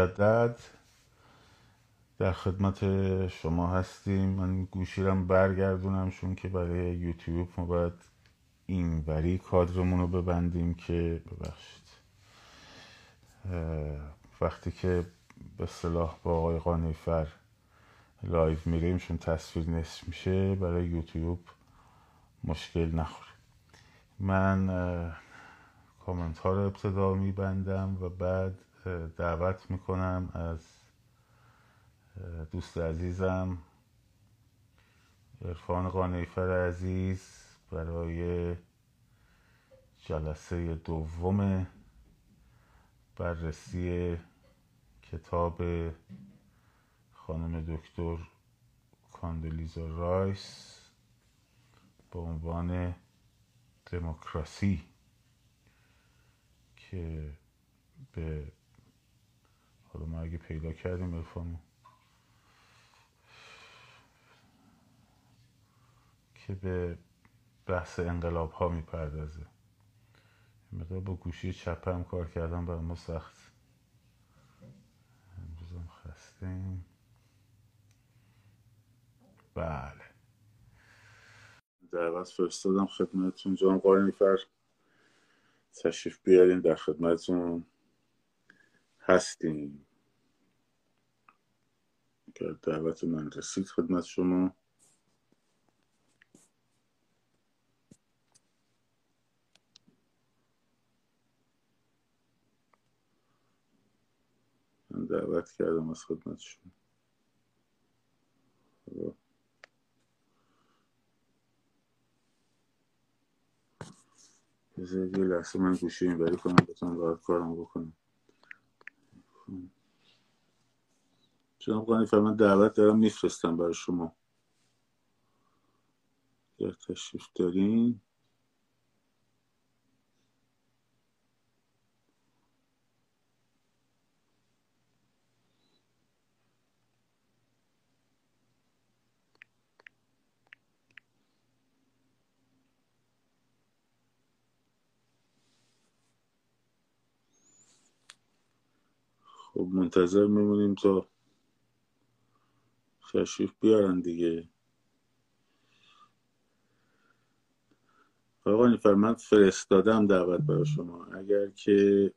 مجدد. در خدمت شما هستیم. من گوشیرم برگردونم چون که برای یوتیوب ما باید این وری کادرمون رو ببندیم که ببخشید. وقتی که به صلاح با آقای قانیفر لایو میریم چون تصویر نصف میشه برای یوتیوب مشکل نخوره. من کامنت ها رو ابتدا میبندم و بعد دعوت می‌کنم از دوست عزیزم عرفان قانیفر عزیز برای جلسه دوم بررسی کتاب خانم دکتر کاندلیزا رایس به عنوان دموکراسی که به حالا ما اگه پیدا کردیم ارفانو که به بحث انقلاب ها می‌پردازه مقدار با گوشی چپم کار کردم برای ما سخت. امروزم خستیم. بله. دعوت فرستادم خدمتتون. جان قارنیفر تشریف بیارین در خدمتتون هستیم. که دعوت من رسید خدمت شما. من دعوت کردم از خدمت شما. بذارید یه لحظه من گوشی این بری کنم بتونم راحت کارم بکنم. جناب قانیفر من دعوت دارم میفرستم برای شما. اگر تشریف دارین. خب منتظر میمونیم تا تشریف بیارن دیگه. آقا نیفر من فرستادم دعوت برای شما. اگر که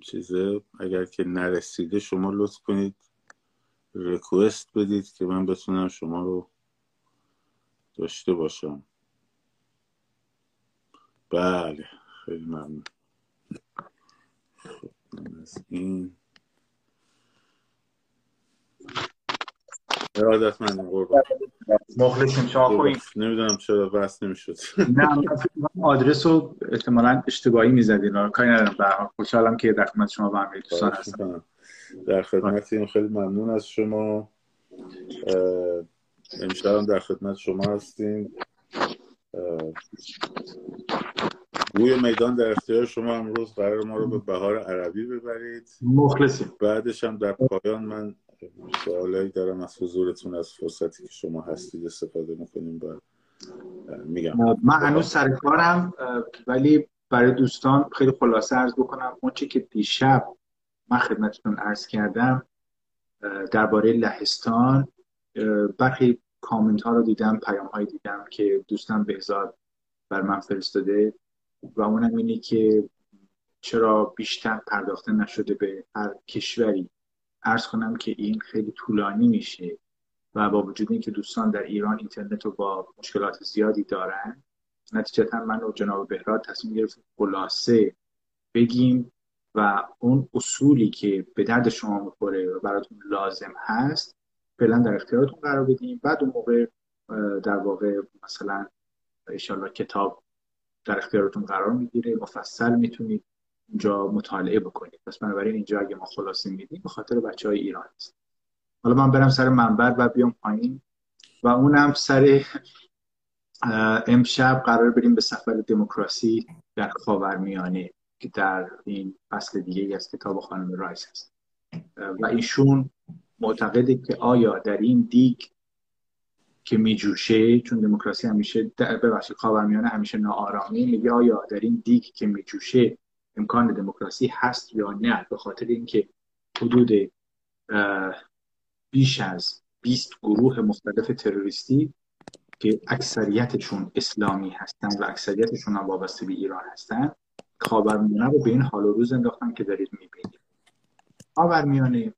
چیزه اگر که نرسیده شما لطف کنید ریکوست بدید که من بتونم شما رو داشته باشم. بله خیلی ممنون. خب از این ارادت من قربان مخلصیم شما خوبی نمی‌دونم چرا بس نمی‌شد. نه آدرس رو احتمالا اشتباهی می‌زدین. کاری ندارم. به خوشحالم که در خدمت شما و همه دوستان هستم. در خدمتیم خیلی ممنون از شما. امشب در خدمت شما هستیم. روی میدان در اختیار شما امروز قرار ما رو به بهار عربی ببرید. مخلصیم. بعدش هم در پایان من سوالایی دارم از حضورتون از فرصتی که شما هستید استفاده می‌کنیم و میگم. من هنوز سر کارم ولی برای دوستان خیلی خلاصه عرض بکنم. اون چی که دیشب من خدمتتون عرض کردم درباره لهستان برخی کامنت ها رو دیدم پیام های دیدم که دوستان بهزاد بر من فرستاده و اونم اینه که چرا بیشتر پرداخته نشده به هر کشوری. ارز کنم که این خیلی طولانی میشه و با وجود اینکه دوستان در ایران اینترنت رو با مشکلات زیادی دارن نتیجتا من و جناب بهراد تصمیم گرفتیم خلاصه بگیم و اون اصولی که به درد شما می‌خوره و براتون لازم هست فعلا در اختیارتون قرار بدیم. بعد اون موقع در واقع مثلا انشالله کتاب در اختیارتون قرار می‌گیره مفصل می‌تونید اینجا مطالعه بکنید پس بنابراین اینجا اگه ما خلاصه میدیم به خاطر بچه های ایران است. حالا من برم سر منبر و بیام پایین. و اونم سر امشب قرار بریم به سفر دموکراسی در خاورمیانه که در این فصل دیگه ای از کتاب خانم رایس هست. و ایشون معتقده که آیا در این دیگ که میجوشه چون دموکراسی همیشه ببخشید خاورمیانه همیشه ناآرامی میگه آیا در این دیگ که میجوشه امکان دموکراسی هست یا نه به خاطر اینکه حدود بیش از 20 گروه مختلف تروریستی که اکثریتشون اسلامی هستن و اکثریتشون هم وابسته به ایران هستن خاورمیانه رو به این حال و روز انداختن که دارید می‌بینید. خاورمیانه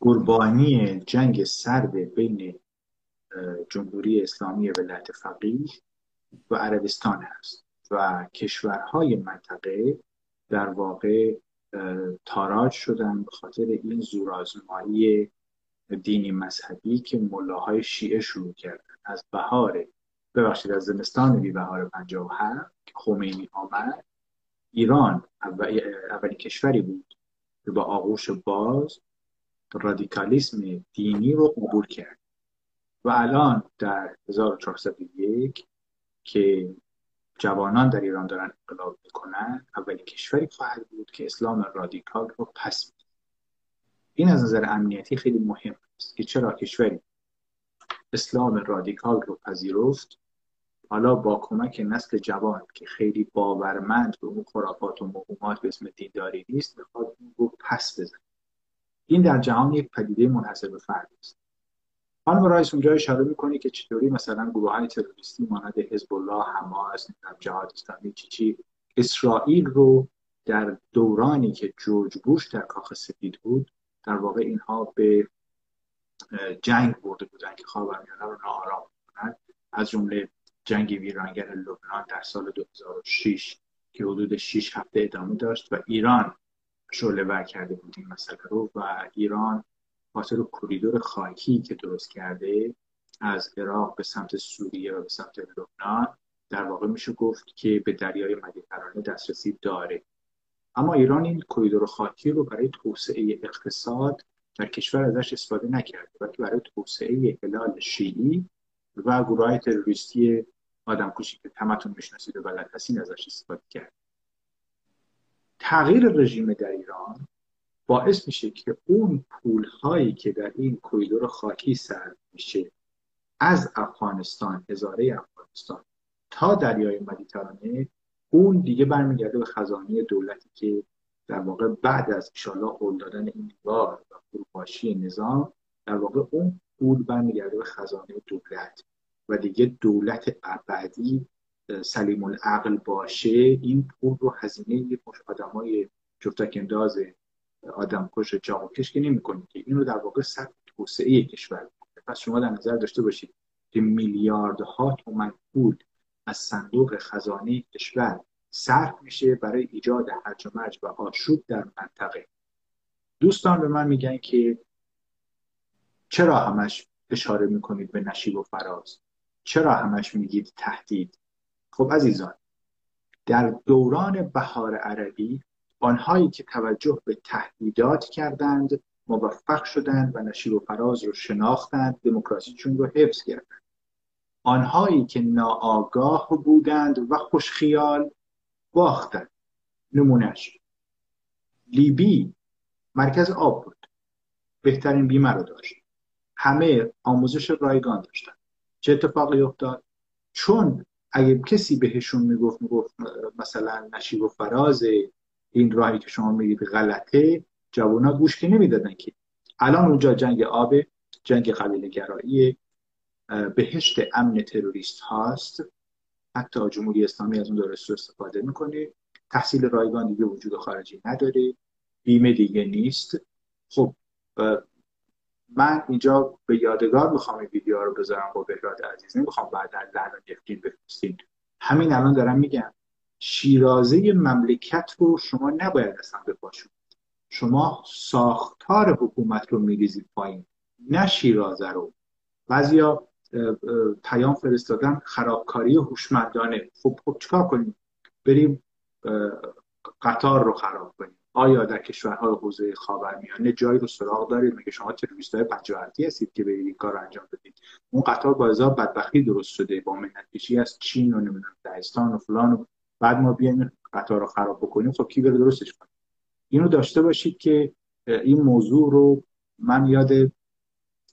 قربانی جنگ سرد بین جمهوری اسلامی ولایت فقیه و عربستان هست. و کشورهای منطقه در واقع تاراج شدن به خاطر این زورآزمایی دینی مذهبی که ملاهای شیعه شروع کردن. از بهار ببخشید از زمستان بی بهار 57 که خمینی آمد ایران اولین کشوری بود که با آغوش باز رادیکالیسم دینی رو قبول کرد. و الان در 1401 که جوانان در ایران دارن انقلاب می‌کنن اولین کشوری خواهد بود که اسلام رادیکال رو پس میده این از نظر امنیتی خیلی مهم است که چرا کشوری اسلام رادیکال رو پذیرفت. حالا با کمک نسل جوان که خیلی باورمند به اون خرافات و مهمات به اسم دینداری نیست می‌خواد اون رو پس بزن این در جهان یک پدیده منحصر به فرد است. خانم رایس اونجا اشاره می‌کنه که چطوری مثلا گروه های تروریستی مانند حزب الله حماس جهاد اسلامی چی چی اسرائیل رو در دورانی که جورج بوش در کاخ سفید بود در واقع اینها به جنگ برده بودن که خاورمیانه رو ناآرام کنند از جمله جنگ ویرانگر لبنان در سال 2006 که حدود 6 هفته ادامه داشت و ایران شعله ور کرده بود این مسئله رو و ایران خاطر کریدور خاکی که درست کرده از عراق به سمت سوریه و به سمت لبنان در واقع میشه گفت که به دریای مدیترانه دسترسی داره. اما ایران این کریدور خاکی رو برای توسعه اقتصاد در کشور ازش استفاده نکرد بلکه برای توسعه هلال شیعی و گروه های تروریستی آدم کشی که تمتون می‌شناسید و بلد هستین ازش استفاده کرد تغییر رژیم در ایران باعث میشه که اون پول هایی که در این کویدور خاکی صرف میشه از افغانستان هزاره افغانستان تا دریای مدیترانه اون دیگه برمیگرده به خزانه دولتی که در واقع بعد از ایشالله قول دادن این دیوار و فروپاشی نظام در واقع اون پول برمیگرده به خزانه دولت و دیگه دولت ابدی سلیم العقل باشه این پول رو هزینه یک مش آدمای جفتک انداز آدم کش کش که نمی کنید که این رو در واقع سطح توسعه کشور پس شما در نظر داشته باشید که میلیاردها تومن پول از صندوق خزانه کشور صرف میشه برای ایجاد هرج و مرج و آشوب در منطقه. دوستان به من میگن که چرا همش اشاره می‌کنید به نشیب و فراز؟ چرا همش میگید تهدید؟ خب عزیزان در دوران بهار عربی آنهایی که توجه به تهدیدات کردند موفق شدند و نشیب و فراز رو شناختند دموکراسیشون رو حفظ کردند. آنهایی که ناآگاه بودند و خوشخیال باختند. نمونهش لیبی مرکز آب بود. بهترین بیمه رو داشت. همه آموزش رایگان داشتن چه اتفاقی افتاد؟ چون اگه کسی بهشون می‌گفت می‌گفت مثلا نشیب و فراز این راهی که شما میگید غلطه جوونا گوش که نمی‌دادن که. الان اونجا جنگ آب جنگ قبیله گرایی بهشت امن تروریست هاست. حتی جمهوری اسلامی از اون داره استفاده می‌کنه. تحصیل رایگان دیگه وجود خارجی نداره. بیمه دیگه نیست. خب من اینجا به یادگار می‌خوام این ویدیو رو بذارم با بهراد عزیز. نمی‌خوام بعد از لحظه نفکین بفرستین. همین الان دارم میگم. شیرازه مملکت رو شما نباید اصلا بپاشون. شما ساختار حکومت رو میریزید پایین نه شیرازه رو. بعضیا پیام فرستادن خرابکاری هوشمندانه. خب خب چیکار کنیم؟ بریم قطار رو خراب کنیم. آیا در کشورهای حوزه خاورمیانه جایی رو سراغ دارید؟ مگه شما تروریست های پنجاهرتی هستید که برید این کار انجام بدید؟ اون قطار با هزار بدبختی درست شده با منت از چین و نمی‌دونم دهستان و فلان و بعد ما بیایم قطار رو خراب بکنیم خب کی بره درستش کنه؟ اینو داشته باشید که این موضوع رو من یاد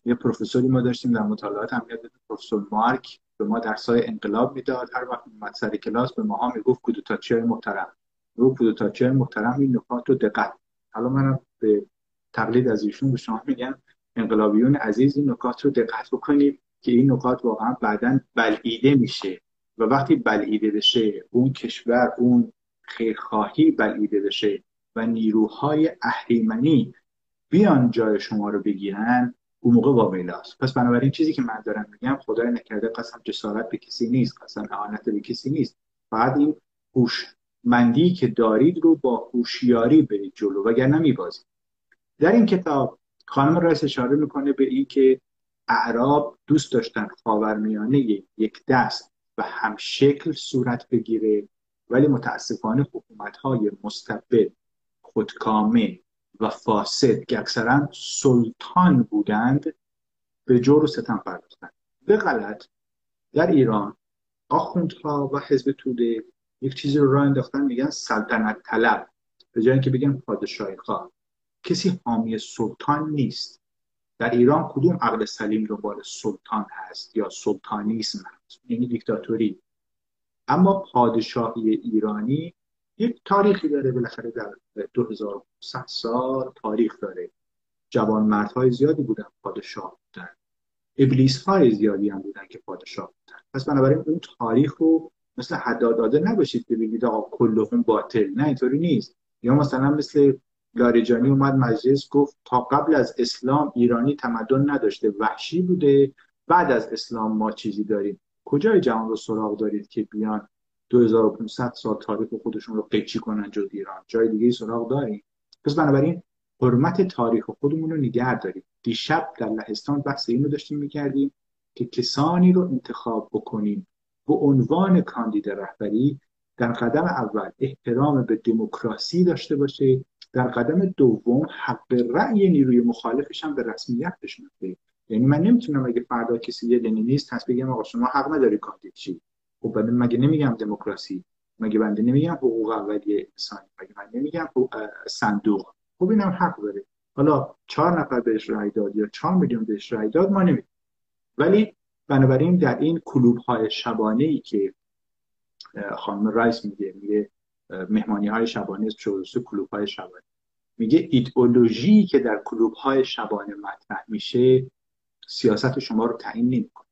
یه پروفسوری ما داشتیم در مطالعات هم یاد پروفسور مارک به ما درسای انقلاب می‌داد. هر وقت اومد سر کلاس به ماها می‌گفت کودتاچی محترم. رو کودتاچی محترم این نکات رو دقت. حالا منم به تقلید از ایشون به شما میگم انقلابیون عزیز این نکات رو دقت بکنید که این نکات واقعا بعدا بلعیده میشه. و وقتی بلعیده بشه اون کشور اون خیرخواهی بلعیده بشه و نیروهای اهریمنی بیان جای شما رو بگیرن اون موقع واویلاست پس بنابراین چیزی که من دارم میگم خدای نکرده قسم جسارت به کسی نیست قسم اعانت به کسی نیست. فقط این هوشمندی که دارید رو با هوشیاری برید جلو وگرنه میبازید. در این کتاب خانم رایس اشاره می‌کنه به این که اعراب دوست داشتن خاورمیانه یک دست و هم شکل صورت بگیره ولی متاسفانه حکومت های مستبد خودکامه و فاسد که اکثرا سلطان بودند به جور و ستم پرداختند. به غلط در ایران آخوندها و حزب توده یک چیزی رو راه انداختن میگن سلطنت طلب. به جای اینکه بگن پادشاهی خواه کسی حامی سلطان نیست. در ایران کدوم عقل سلیم دنبال سلطان هست یا سلطانیسم هست؟ یعنی دیکتاتوری. اما پادشاهی ایرانی یک تاریخی داره بالاخره در 2500 سال تاریخ داره. جوان مردهای زیادی بودن پادشاه بودن. ابلیس های زیادی هم بودن که پادشاه بودن. پس بنابراین اون تاریخ رو مثل حداد داده نباشید که بگید آقا کلهم باطل. نه اینطوری نیست. یا مثلا مثل لاریجانی اومد مجلس گفت تا قبل از اسلام ایرانی تمدن نداشته وحشی بوده. بعد از اسلام ما چیزی داریم. کجای جهان رو سراغ دارید که بیان 2500 سال تاریخ خودشون رو قیچی کنن جز ایران؟ جای دیگه سراغ داریم. پس بنابراین حرمت تاریخ خودمون رو نگه داریم. دیشب در لهستان بحث اینو داشتیم می‌کردیم که کسانی رو انتخاب بکنیم به عنوان کاندید رهبری در قدم اول احترام به دموکراسی داشته باشه در قدم دوم حق رأی نیروی مخالفش هم به رسمیت بشناسه یعنی من نمی‌تونم اگه فردا کسی یه لنینیست هست بگم آقا شما حق نداری کاندید چی؟ خب مگه نمیگم دموکراسی؟ مگه بنده نمیگم حقوق اولیه انسانی؟ مگه من نمیگم صندوق؟ خب اینم حق داره. حالا چهار نفر بهش رای داد یا چهار میلیون بهش رای داد ما نمی‌دونیم ولی بنابراین در این کلوب های شبانه ای که خانم رایس میگه میگه مهمانی های شبانه چورسو کلوب های شبانه. میگه ایدئولوژی که در کلوب های شبانه مطرح میشه سیاست شما رو تعیین نمی‌کنه.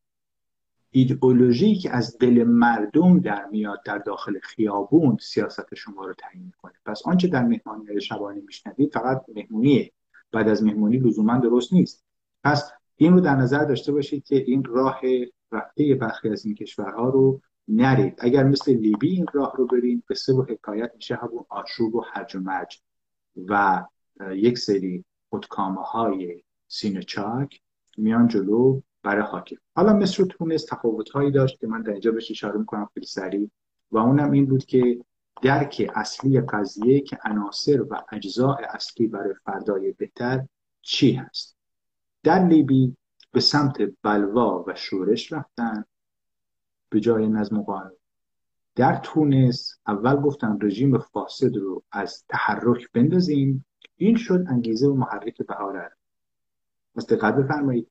ایدئولوژی که از دل مردم در میاد در داخل خیابون سیاست شما رو تعیین می‌کنه. پس آنچه در مهمانی شبانه میشنوید فقط مهمونیه. بعد از مهمونی لزوما درست نیست. پس این رو در نظر داشته باشید که این راه رفته برخی از این کشورها رو نرید. اگر مثل لیبی این راه رو برید به و حکایت میشه همون آشوب و هرج و مرج و یک سری خودکامه های سینه میان جلو برای حاکم. حالا مصر و تونس تفاوت هایی داشت که من در اینجا بهش اشاره می‌کنم خیلی سریع. و اونم این بود که درک اصلی قضیه که عناصر و اجزاء اصلی برای فردای بهتر چی هست؟ در لیبی به سمت بلوا و شورش رفتن. به جای نظم و قانون در تونس اول گفتن رژیم فاسد رو از تحرک بندازیم. این شد انگیزه و محرک بهاره. پس دقت بفرمایید.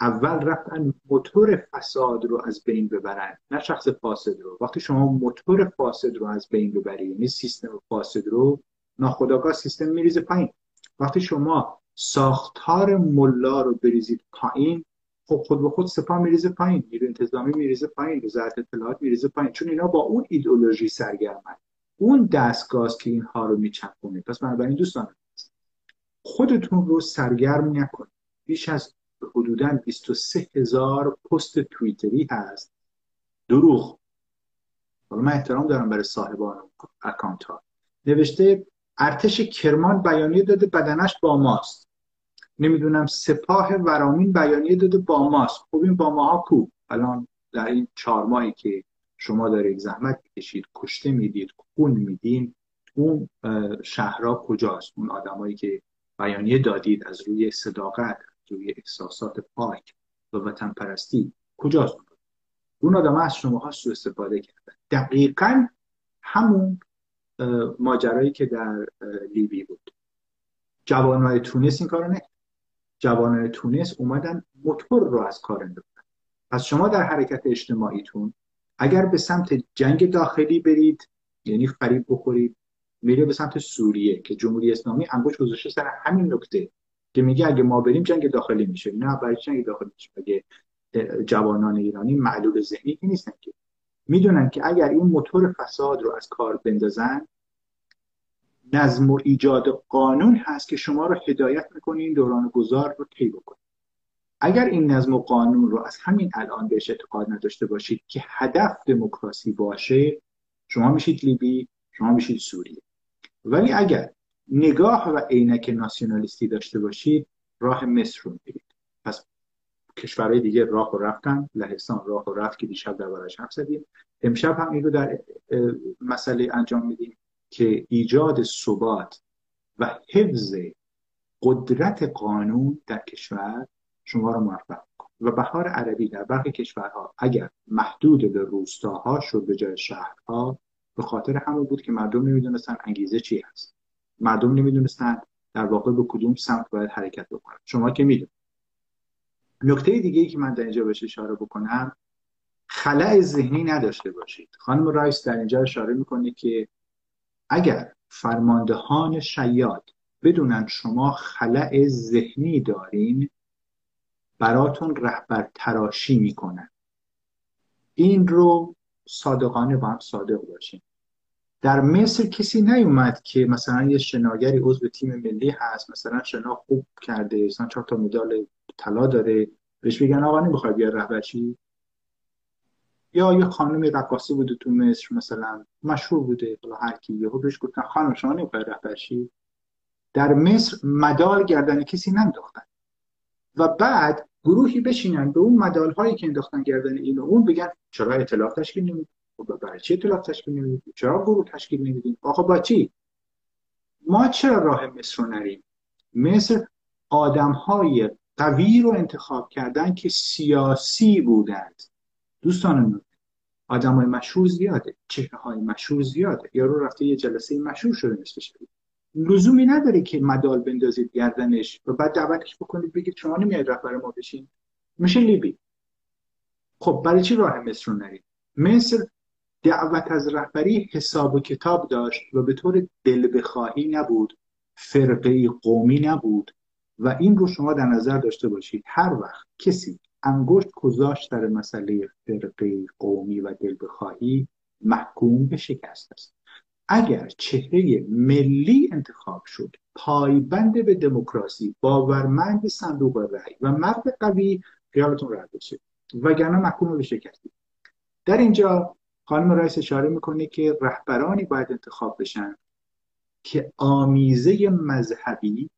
اول رفتن موتور فساد رو از بین ببرن نه شخص فاسد رو. وقتی شما موتور فاسد رو از بین ببرید یعنی سیستم فاسد رو ناخداگاه سیستم میریزه پایین. وقتی شما ساختار ملا رو بریزید پایین خب خود به خود سپاه میریزه پایین نیرو انتظامی میریزه پایین وزارت اطلاعات میریزه پایین. چون اینا با اون ایدئولوژی سرگرمن. اون دستگاه که اینها رو میچپونه. پس بنابراین دوستان خودتون رو سرگرم نکنید. بیش از حدودا 23 هزار پست توییتری هست. دروغ. حالا من احترام دارم برای صاحبان اکانت ها نوشته ارتش کرمان بیانیه داده بدنش با ماست. نمی‌دونم سپاه ورامین بیانیه داده با ماست. خب این با ماها کو؟ الان در این چهار ماهی که شما دارید زحمت کشید کشته می‌دید خون میدین اون شهرها کجاست؟ اون آدمایی که بیانیه دادید از روی صداقت روی احساسات پاک و وطن پرستی کجاست؟ اون آدم از شما ها سو استفاده کردن. دقیقا همون ماجرایی که در لیبی بود. جوانهای تونس این کارو نه جوانهای تونس اومدن موتور رو از کار انداختن. پس شما در حرکت اجتماعیتون اگر به سمت جنگ داخلی برید یعنی فریب بخورید میره به سمت سوریه که جمهوری اسلامی انگوش گذاشته سر همین نکته که میگه اگه ما بریم جنگ داخلی میشه. نه برای جنگ داخلی میشه؟ اگه جوانان ایرانی معلول ذهنی نیستن که. می‌دونن که اگر این موتور فساد رو از کار بندازن نظم و ایجاد قانون هست که شما رو هدایت می‌کنین دوران گذار رو طی بکنید اگر این نظم و قانون رو از همین الان بهش اعتقاد نداشته باشید که هدف دموکراسی باشه شما میشید لیبی شما میشید سوریه ولی اگر نگاه و عینک ناسیونالیستی داشته باشید راه مصر رو میرید پس کشورهای دیگه راه و رفتن لهستان راه و رفت که دیشب دربارش حرف زدیم. امشب هم این رو در مسئله انجام میدیم. که ایجاد ثبات و حفظ قدرت قانون در کشور شما رو موفق و بهار عربی در برخی کشورها اگر محدود به روستاها شد به جای شهرها به خاطر همون بود که مردم نمی‌دونستن انگیزه چی هست. مردم نمی‌دونستن در واقع به کدوم سمت باید حرکت بکنن. شما که می‌دونید. نکته دیگه ای که من در اینجا بهش اشاره بکنم خلع ذهنی نداشته باشید. خانم رایس در اینجا اشاره می‌کنه که اگر فرماندهان شیاد بدونن شما خلع ذهنی دارین براتون رهبر تراشی می‌کنن. این رو صادقانه با هم صادق باشین. در مصر کسی نیومد که مثلا یه شناگری عضو تیم ملی هست مثلا شنا خوب کرده مثلا چهار تا مدال طلا داره بهش بگن آقا نمی‌خواد بیا رهبرشی یا یه خانمی رقاصی بوده تو مصر مثلا مشهور بوده حالا هر کی یهو بهش گفتن خانم شما نمی‌خوای رهبرشی؟ در مصر مدال گردن کسی ننداختن. و بعد گروهی بشینن به اون مدال هایی که انداختن گردن این و اون بگن چرا اطلاف تشکیل نمی‌دید خب برای چی اطلاف تشکیل نمی‌دید چرا گروه تشکیل نمی‌دید آقا با چی؟ ما چرا راه مصر رو نریم؟ مصر آدم های قوی رو انتخاب کردن که سیاسی بودند. دوستان من آدم های مشهور زیاده چهره های مشهور زیاده. یارو رفته یه جلسه مشهور شده نصف شده لزومی نداره که مدال بندازید گردنش و بعد دعوتش بکنید بگید شما نمیاد رهبر ما بشین. میشه لیبی. خب برای چی راه مصر رو نرید؟ مصر دعوت از رهبری حساب و کتاب داشت و به طور دل بخواهی نبود فرقه قومی نبود و این رو شما در نظر داشته باشید. هر وقت کسی انگشت گذاشت در مسئله فرقه قومی و دل بخواهی محکوم به شکست است. اگر چهره ملی انتخاب شد پایبند به دموکراسی باورمند صندوق رأی و مرد قوی خیالتون راحت بشه وگرنه محکوم به شکستی در اینجا خانم رئیس اشاره می‌کنه که رهبرانی باید انتخاب بشن که آمیزه مذهبی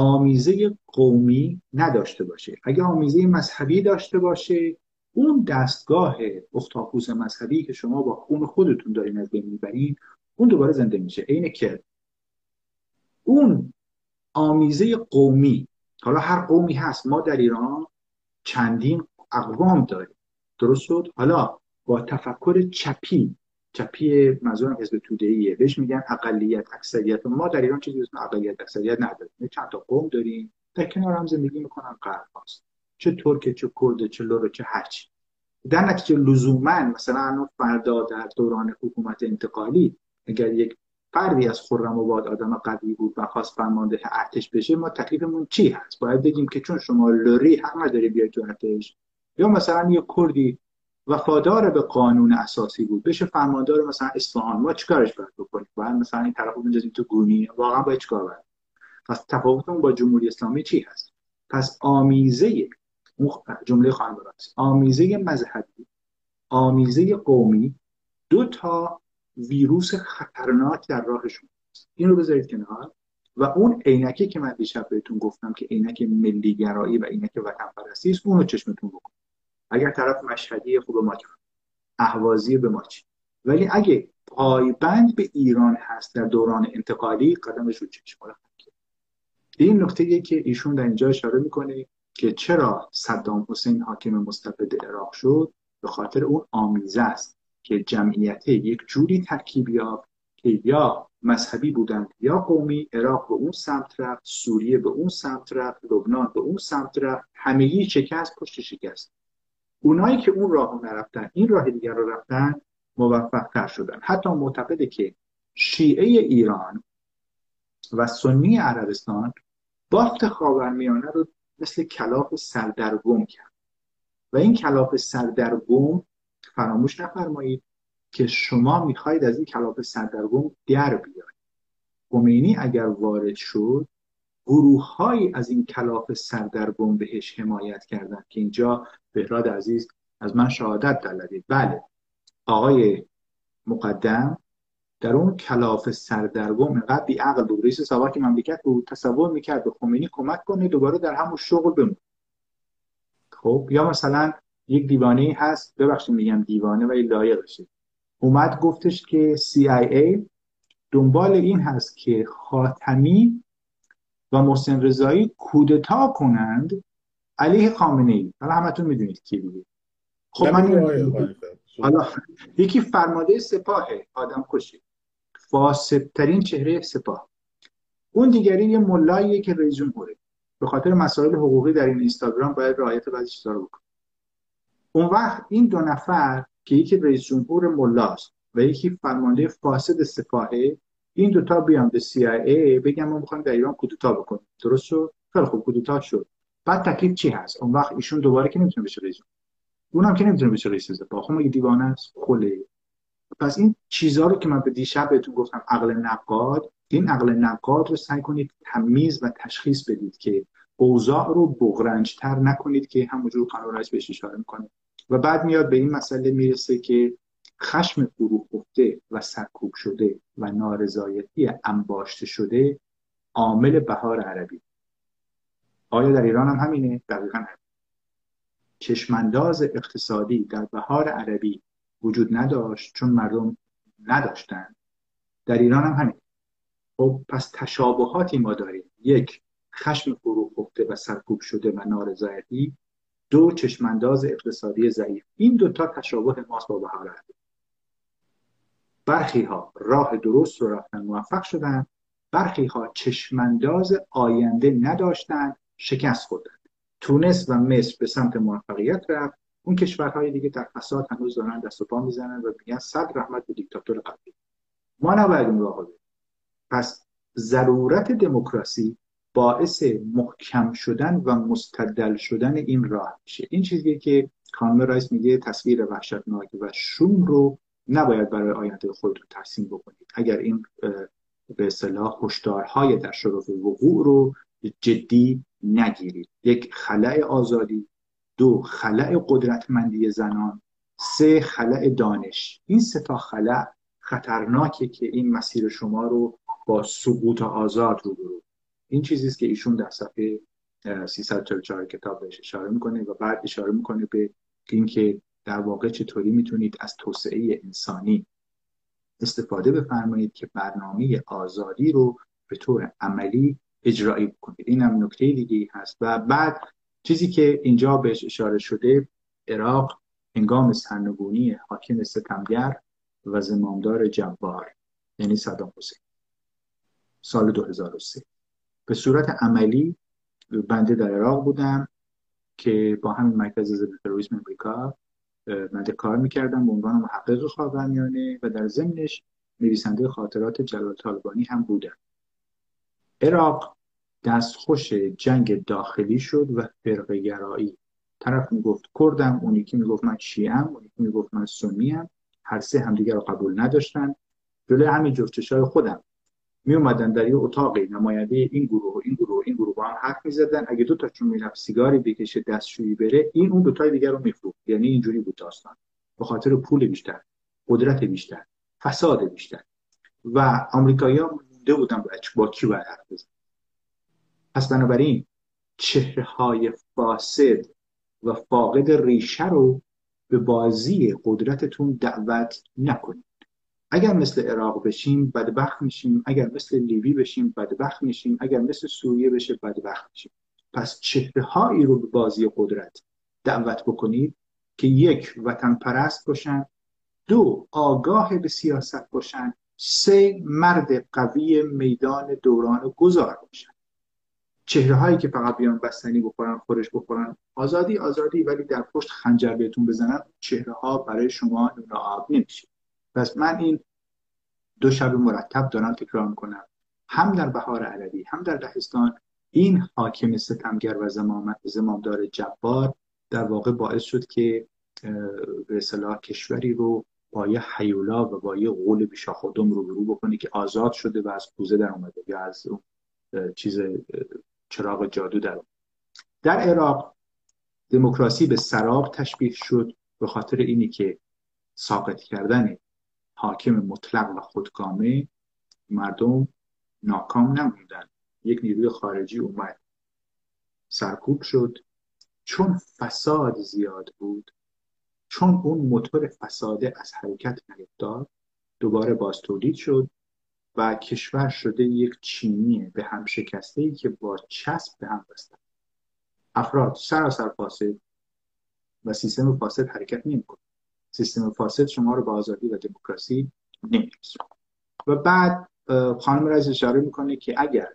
آمیزه قومی نداشته باشه. اگه آمیزه مذهبی داشته باشه اون دستگاه اختاپوس مذهبی که شما با خون خودتون دارین از بین می‌برین اون دوباره زنده میشه. عین که اون آمیزه قومی حالا هر قومی هست ما در ایران چندین اقوام داریم. درست شد؟ حالا با تفکر چپی چپی منظورم حزب توده بهش میگن اقلیت اکثریت. ما در ایران چیزی اسم اقلیت اکثریت نداریم. چند تا قوم داریم. در کنار هم زندگی می‌کنن قرب هاست. چه ترک چه کرد چه لور چه هرچی در نتیجه لزوما مثلا فردا در دوران حکومت انتقالی اگر یک فردی از خرم آباد آدم قوی بود و خواست فرمانده ارتش بشه ما تکلیفمون چی هست؟ باید بگیم که چون شما لوری حق نداری بیای تو ارتش یا مثلا یه کردی وفادار به قانون اساسی بود. بشه فرماندار مثلا اصفهان ما چیکارش باید بکنیم؟ باید مثلا این طرفو بندازیم تو گونی؟ واقعا باید چیکار باید؟ پس تفاوتمون با جمهوری اسلامی چی هست؟ پس آمیزه جمله خانم آمیزه مذهبی آمیزه قومی دو تا ویروس خطرناک در راهشون این رو بذارید کنار. و اون عینکی که من دیشب بهتون گفتم که عینک ملیگرایی و عینک وطن پرستی است اونو چشمتون بکن. اگر طرف مشهدی خوب ما اهوازی به ما ولی اگه پایبند به ایران هست در دوران انتقالی قدمش رو چشم این نکته که ایشون در اینجا اشاره می‌کنه که چرا صدام حسین حاکم مستبد عراق شد؟ به خاطر اون آمیزه است که جمعیت یک جوری ترکیب یافت که یا مذهبی بودند یا قومی عراق به اون سمت رفت سوریه به اون سمت رفت لبنان به اون سمت رفت همگی شکست پشت شکست. اونایی که اون راه نرفتن این راه دیگر رو رفتن موفق تر شدن. حتی معتقده که شیعه ایران و سنی عربستان بافت خاورمیانه رو مثل کلاف سردرگم کرد. و این کلاف سردرگم فراموش نفرمایید که شما می‌خواهید از این کلاف سردرگم در بیاید. خمینی اگر وارد شد گروه از این کلاف سردرگم بهش حمایت کردند که اینجا بهراد عزیز از من شهادت دادید بله آقای مقدم در اون کلاف سردرگم انقدر بی عقل بود. رئیس سابق مملکت بود تصور می‌کرد به خمینی کمک کنه دوباره در همون شغل بمونه. خب یا مثلا یک دیوانه هست ببخشید میگم دیوانه و لایقشه اومد گفتش که CIA دنبال این هست که خاتمی و محسن رضایی کودتا کنند علیه خامنه ای. حالا همتون می‌دونید کی دیگه. خب من حالا یکی فرمانده سپاه آدم کشی. فاسدترین چهره سپاه. اون دیگری یه ملاییه که رئیس جمهوره. به خاطر مسائل حقوقی در این اینستاگرام باید رعایت بعضی چیزا رو بکنه. اون وقت این دو نفر که یکی رئیس جمهور ملاست و یکی فرمانده فاسد سپاهه این دوتا بیان به CIA بگم ما می‌خوایم در ایران کودتا بکنیم. درست شد؟ خیلی خوب کودتا شد. بعد تکلیف چی هست؟ اون وقت ایشون دوباره که نمی‌تونه بشه رئیس اونم که نمی‌تونه بشه رئیس سپاه خب مگه دیوانه است؟ خله پس این چیزها رو که من به دیشب بهتون گفتم عقل نقاد این عقل نقاد رو سعی کنید تمیز و تشخیص بدید که اوضاع رو بغرنجتر نکنید که همونجور قانون بهش اشاره می‌کنه. و بعد میاد به این مسئله می‌رسه که خشم فرو خفته و سرکوب شده و نارضایتی انباشته شده عامل بهار عربی. آیا در ایران هم همینه؟ دقیقا هم. چشمانداز اقتصادی در بهار عربی وجود نداشت چون مردم نداشتن. در ایران هم همین. خب پس تشابهاتی ما داریم. یک خشم فرو خفته و سرکوب شده و نارضایتی. دو چشمانداز اقتصادی ضعیف. این دوتا تشابه ماست با بهار عربی. برخی ها راه درست رو رفتن موفق شدن. برخی ها چشمانداز آینده نداشتند شکست خوردن. تونس و مصر به سمت موفقیت رفت. اون کشورهای دیگه در فساد هنوز دارن دست و پا می‌زنن و میگن صد رحمت به دیکتاتور قبلی. ما نباید اون راه پس ضرورت دموکراسی باعث محکم شدن و مستدل شدن این راه میشه. این چیزیه که خانم رایس میگه تصویر وحشتناک و شوم رو نباید برای آینده خود رو ترسیم بکنید. اگر این به اصطلاح هشدارهای در شرف وقوع رو جدی نگیرید. یک خلع آزادی دو خلع قدرتمندی زنان سه خلع دانش. این سه تا خلع خطرناکه که این مسیر شما رو با سقوط آزاد رو برو این چیزی است که ایشون در صفحه 344 کتاب بهش اشاره می‌کنه و بعد اشاره می‌کنه به اینکه در واقع چطوری می‌تونید از توسعه انسانی استفاده بفرمایید که برنامه آزادی رو به طور عملی اجرایی بکنید. این هم نکته دیگه هست. و بعد چیزی که اینجا بهش اشاره شده عراق هنگام سرنگونی حاکم ستمگر و زمامدار جبار یعنی صدام حسین سال 2003 به صورت عملی بنده در عراق بودم که با همین مرکز ضد تروریسم امریکا من کار می‌کردم به عنوان محقق خاورمیانه و در ضمنش نویسنده خاطرات جلال طالبانی هم بودم. عراق دستخوش جنگ داخلی شد و فرقه گرایی. طرف می‌گفت کردم اون یکی می‌گفت من شیعم اون یکی می‌گفت من سنیم هر سه همدیگر رو قبول نداشتن. جلوی همین جفتشای خودم. می اومدن در یه اتاقی نماینده این گروه و این گروه و این گروه با هم حرف می‌زدن. اگه دو تاشون می‌رفت سیگاری بکشه دستشویی بره این اون دو تای دیگر رو میفروخت. یعنی اینجوری بود داستان. به خاطر پول بیشتر قدرت بیشتر فساد بیشتر. و آمریکایی‌ها مونده بودن با کی باید حرف بزن پس بنابراین چهره های فاسد و فاقد ریشه رو به بازی قدرتتون دعوت نکنید. اگر مثل عراق بشیم بدبخت میشیم. اگر مثل لیبی بشیم بدبخت میشیم. اگر مثل سوریه بشه بدبخت میشیم. پس چهره هایی رو به بازی قدرت دعوت بکنید که یک وطن پرست باشن. دو آگاه به سیاست باشن. سه مرد قوی میدان دوران گذار باشن. چهره هایی که فقط بیان بستنی بخورن خورش بخورن. آزادی آزادی ولی در پشت خنجر بهتون بزنن چهره ها برای شما نون آب نمیشه. پس من این دو شب مرتب دارم تکرار می‌کنم. هم در بهار عربی هم در لهستان این حاکم ستمگر و زمامدار جبار در واقع باعث شد که به اصطلاح کشوری رو با یه حیولا و با یه قول بیشا خودم رو برو بکنه که آزاد شده و از کوزه در اومده یا از اون چیز چراغ جادو در در عراق دموکراسی به سراب تشبیه شد به خاطر اینی که ساقط کردن حاکم مطلق و خودکامه مردم ناکام نموندن. یک نیروی خارجی اومد. سرکوب شد. چون فساد زیاد بود چون اون موتور فساده از حرکت نیفتاد دوباره باز تولید شد و کشور شده یک چینی به هم شکسته ای که با چسب به هم بستن افراد سراسر فاسد و سیستم فاسد حرکت نمی‌کنه. سیستم فاسد شما رو به آزادی و دموکراسی نمیرسونه. و بعد خانم رئیس اشاره می‌کنه که اگر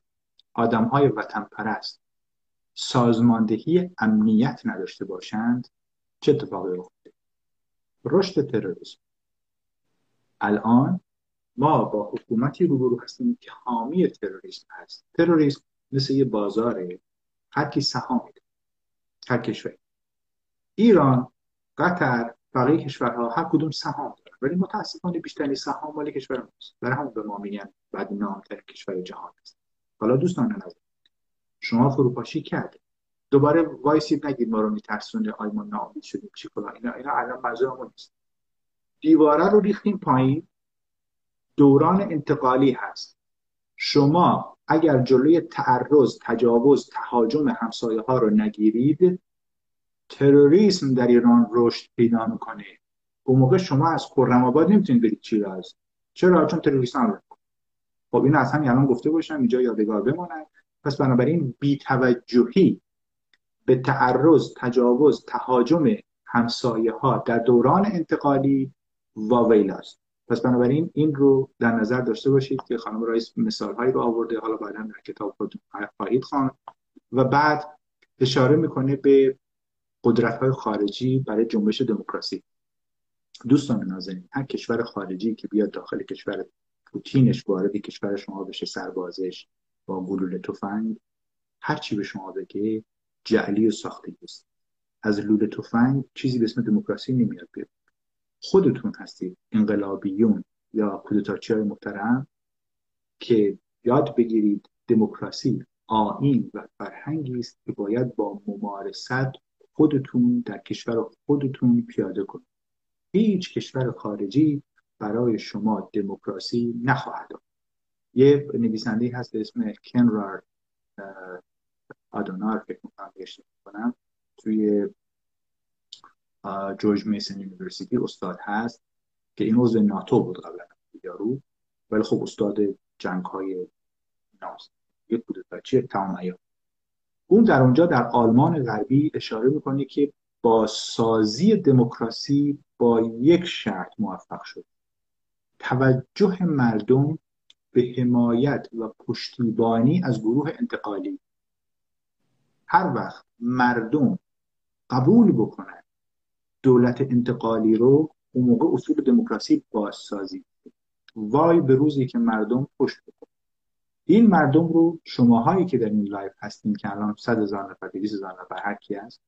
آدم های وطن پرست سازماندهی امنیت نداشته باشند چه اتفاقی افتاده رشد تروریسم الان ما با حکومتی روبرو هستیم که حامی تروریسم هست. تروریسم مثل یه بازاره هر کی سهام میده هر کشور ایران قطر بقیه کشورها هر کدوم سهام دارن. ولی متاسفانه بیشترین سهام مال کشور ماست. برای همون به ما میگن بعد نامتر کشور جهان است. حالا دوستان نظر. شما فروپاشی کرده دوباره وایسید نگید ما رو میترسونه. آی ما شدیم. چی فلان اینا اینا الان منظورمون نیست. دیواره رو ریختیم پایین. دوران انتقالی هست. شما اگر جلوی تعرض تجاوز تهاجم همسایه ها رو نگیرید تروریسم در ایران رشد پیدا می‌کنه. اون موقع شما از خرم آباد نمی‌تونید برید چیراز چرا؟ چون تروریست هم خب این از همین الان گفته باشم اینجا یادگار بمانه پس بنابراین بیتوجهی به تعرض تجاوز تهاجم همسایه ها در دوران انتقالی واویلاست پس بنابراین این رو در نظر داشته باشید که خانم رئیس مثال هایی رو آورده. حالا بعدا در کتاب خواهید خوان و بعد اشاره می‌کنه به قدرت های خارجی برای جنبش دموکراسی. دوستان نازنین هر کشور خارجی که بیاد داخل کشور پوتینش وارد کشور شما بشه سربازش با گلوله تفنگ هر چی به شما بگه جعلی و ساخته است. از لوله تفنگ چیزی به اسم دموکراسی نمیاد بیاد. خودتون هستید انقلابیون یا کودتاچی های محترم که یاد بگیرید دموکراسی آین و فرهنگی است که باید با ممارست خودتون در کشور خودتون پیاده کنید. هیچ کشور خارجی برای شما دموکراسی نخواهد داد یه نویسنده هست به اسم کنرار آدونار فکر می‌کنم توی جورج میسن یونیورسیتی استاد هست که این عضو ناتو بود قبلا یارو. ولی خب استاد جنگ های ناز. یک بچه تمام اون در اونجا در آلمان غربی اشاره می‌کنه که با سازی دموکراسی با یک شرط موفق شد. توجه مردم به حمایت و پشتیبانی از گروه انتقالی. هر وقت مردم قبول بکنن دولت انتقالی رو اون موقع اصول دموکراسی بازسازی وای به روزی که مردم پشت بکنن این مردم رو شماهایی که در این live هستین که الان صد هزار نفر دویست هزار نفر هر کی هست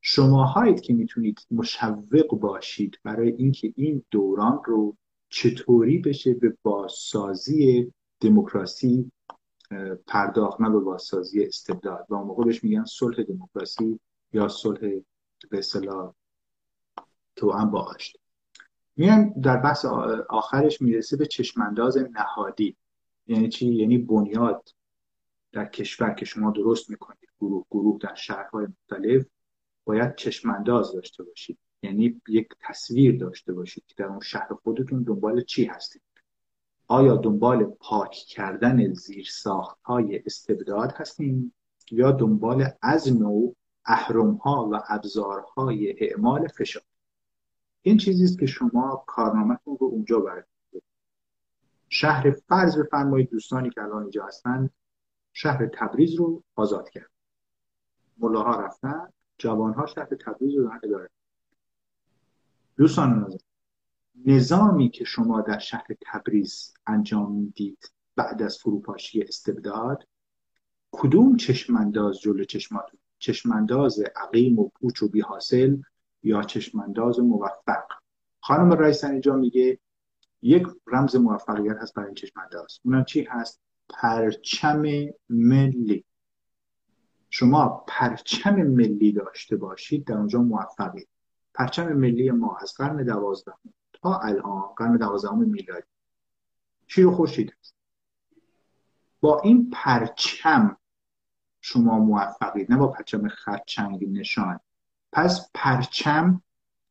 شماهایید که می‌تونید مشوق باشید برای اینکه این دوران رو چطوری بشه به بازسازی دموکراسی پرداخت نه به بازسازی استبداد. و موقع بهش میگن صلح دموکراسی یا صلح به اصطلاح هم با آشتی میان در بحث آخرش می‌رسه به چشمانداز نهادی. یعنی چی؟ یعنی بنیاد در کشور که شما درست می‌کنید گروه گروه در شهرهای مختلف باید چشمانداز داشته باشید. یعنی یک تصویر داشته باشید که در اون شهر خودتون دنبال چی هستید. آیا دنبال پاک کردن زیرساخت های استبداد هستیم یا دنبال از نوع احرام ها و ابزارهای اعمال فشار؟ این چیزی است که شما کارنامهتون رو اونجا برد شهر فرض بفرمایید دوستانی که الان اینجا هستن شهر تبریز رو آزاد کرد. ملاها رفتن جوانها شهر تبریز رو اداره دوستان نظر نظامی که شما در شهر تبریز انجام می‌دید بعد از فروپاشی استبداد کدوم چشمانداز جلو چشماتون؟ چشمانداز عقیم و پوچ و بیحاصل یا چشمانداز موفق؟ خانم رئیس اینجا میگه یک رمز موفقیت هست برای این چشمانداز اونم چی هست؟ پرچم ملی. شما پرچم ملی داشته باشید در اونجا موفقید. پرچم ملی ما از قرن دوازدهم تا الان قرن دوازدهم میلادی. شیر و خورشید است با این پرچم شما موفقید نه با پرچم خرچنگ نشان. پس پرچم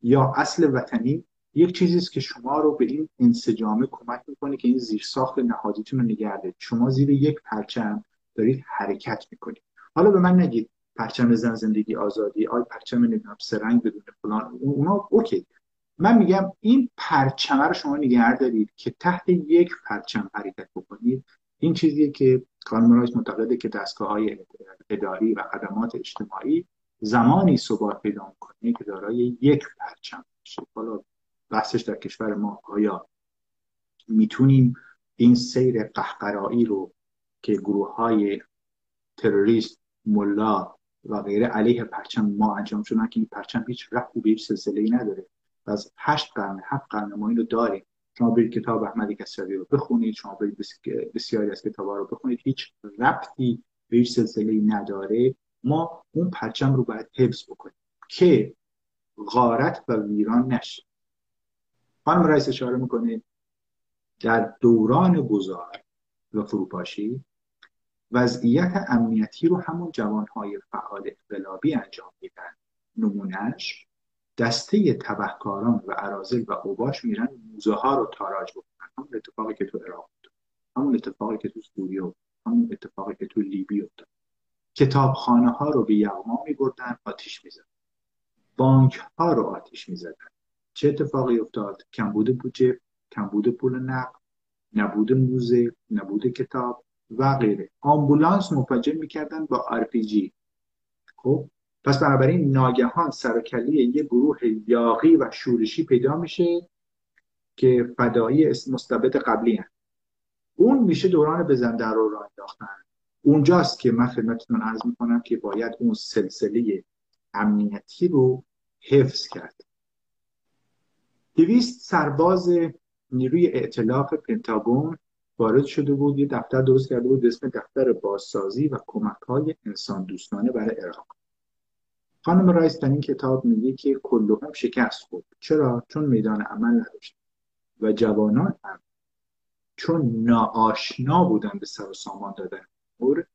یا اصل وطنی یک چیزی است که شما رو به این انسجامه کمک می‌کنه که این زیرساخت نهادیتون رو نگرده شما زیر یک پرچم دارید حرکت می‌کنید. حالا به من نگید. پرچم زن زندگی آزادی آی پرچم نمی‌دونم سه رنگ بدون فلان. اونا OK. من میگم این پرچمه رو شما نگه دارید که تحت یک پرچم حرکت بکنید. این چیزیه که خانم رایس معتقده که دستگاه های اداری و خدمات اجتماعی زمانی ثبات پیدا می‌کنه که دارای یک پرچم. باشه حالا بحثش در کشور ما. آیا می‌تونیم این سیر قهقرایی رو که گروه های تروریست ملا و غیره علیه پرچم ما انجام شدن که این پرچم هیچ رفتی به هیچ سلسله ای نداره و از هشت قرن هفت قرن ما اینو داریم. شما برید کتاب احمدی کسروی رو بخونید شما برید بسیاری از کتاب رو بخونید هیچ ربطی به هیچ سلسله ای نداره. ما اون پرچم رو باید حفظ بکنیم که غارت و ویران نشه. خانم رئیس اشاره می‌کنه در دوران گذار و فروپاشی وضعیت امنیتی رو همون جوانهای فعال انقلابی انجام میدن. نمونهش دسته تبهکاران و عرازل و اوباش میرن موزه ها رو تاراج بکنن. همون اتفاقی که تو عراق افتاد. همون اتفاقی که تو سوریه افتاد. همون اتفاقی که تو لیبی افتاد. کتابخانه ها رو به یغما میبردن آتیش می‌زدن. بانک ها رو آتیش می‌زدن. چه اتفاقی افتاد؟ کمبود بودجه کمبود پول نقد نبود موزه نبود کتاب و غیره. آمبولانس منفجر می‌کردن با آرپیجی خب پس بنابراین ناگهان سرکلی یه گروه یاقی و شورشی پیدا میشه که فدایی مستبد قبلی هن. اون میشه دوران بزنده رو را انداختن. اونجاست که من خدمتتون عرض می‌کنم که باید اون سلسله امنیتی رو حفظ کرد. دویست سرباز نیروی ائتلاف پنتاگون وارد شده بود. یه دفتر درست کرده بود اسم دفتر بازسازی و کمک های انسان دوستانه برای عراق. خانم رایس در این کتاب میگه که کلهم شکست خورد. چرا؟ چون میدان عمل نداشت و جوانان هم چون ناآشنا بودن به سر و سامان دادن. امور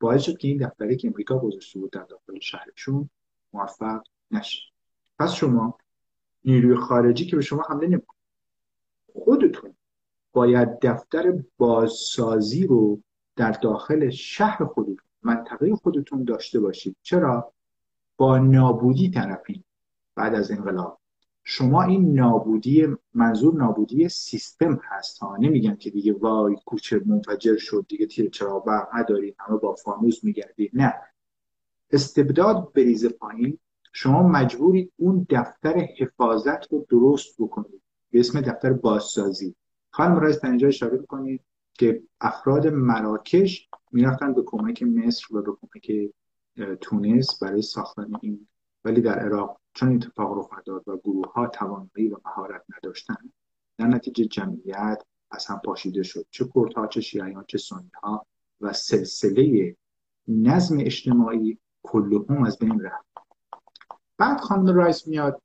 باعث شد که این دفتری که امریکا گذاشته بود در داخل شهرشون موفق نشه. پس شما نیروی خارجی که به شما حمله نمی‌کنه خودتون باید دفتر بازسازی رو در داخل شهر خودتون منطقه خودتون داشته باشید. چرا؟ با نابودی طرفین بعد از انقلاب. شما این نابودی منظور نابودی سیستم هست. ها نمیگن که دیگه وای کوچه منفجر شد دیگه تیر چراغ برق ندارید همه با فانوس میگردید نه. استبداد بریزه پایین. شما مجبورید اون دفتر حفاظت رو درست بکنید به اسم دفتر بازسازی. خانم رایز در اینجا اشاره بکنید که افراد مراکش می‌رفتن به کمک مصر و به کمک تونس برای ساختن این. ولی در عراق چون اتفاق رخ نداد و گروه ها توانایی و مهارت نداشتن در نتیجه جمعیت از هم پاشیده شد. چه کردها چه شیعیان چه سنی ها و سلسله نظم اجتماعی کلهم از بین رفت. بعد خانم رایس میاد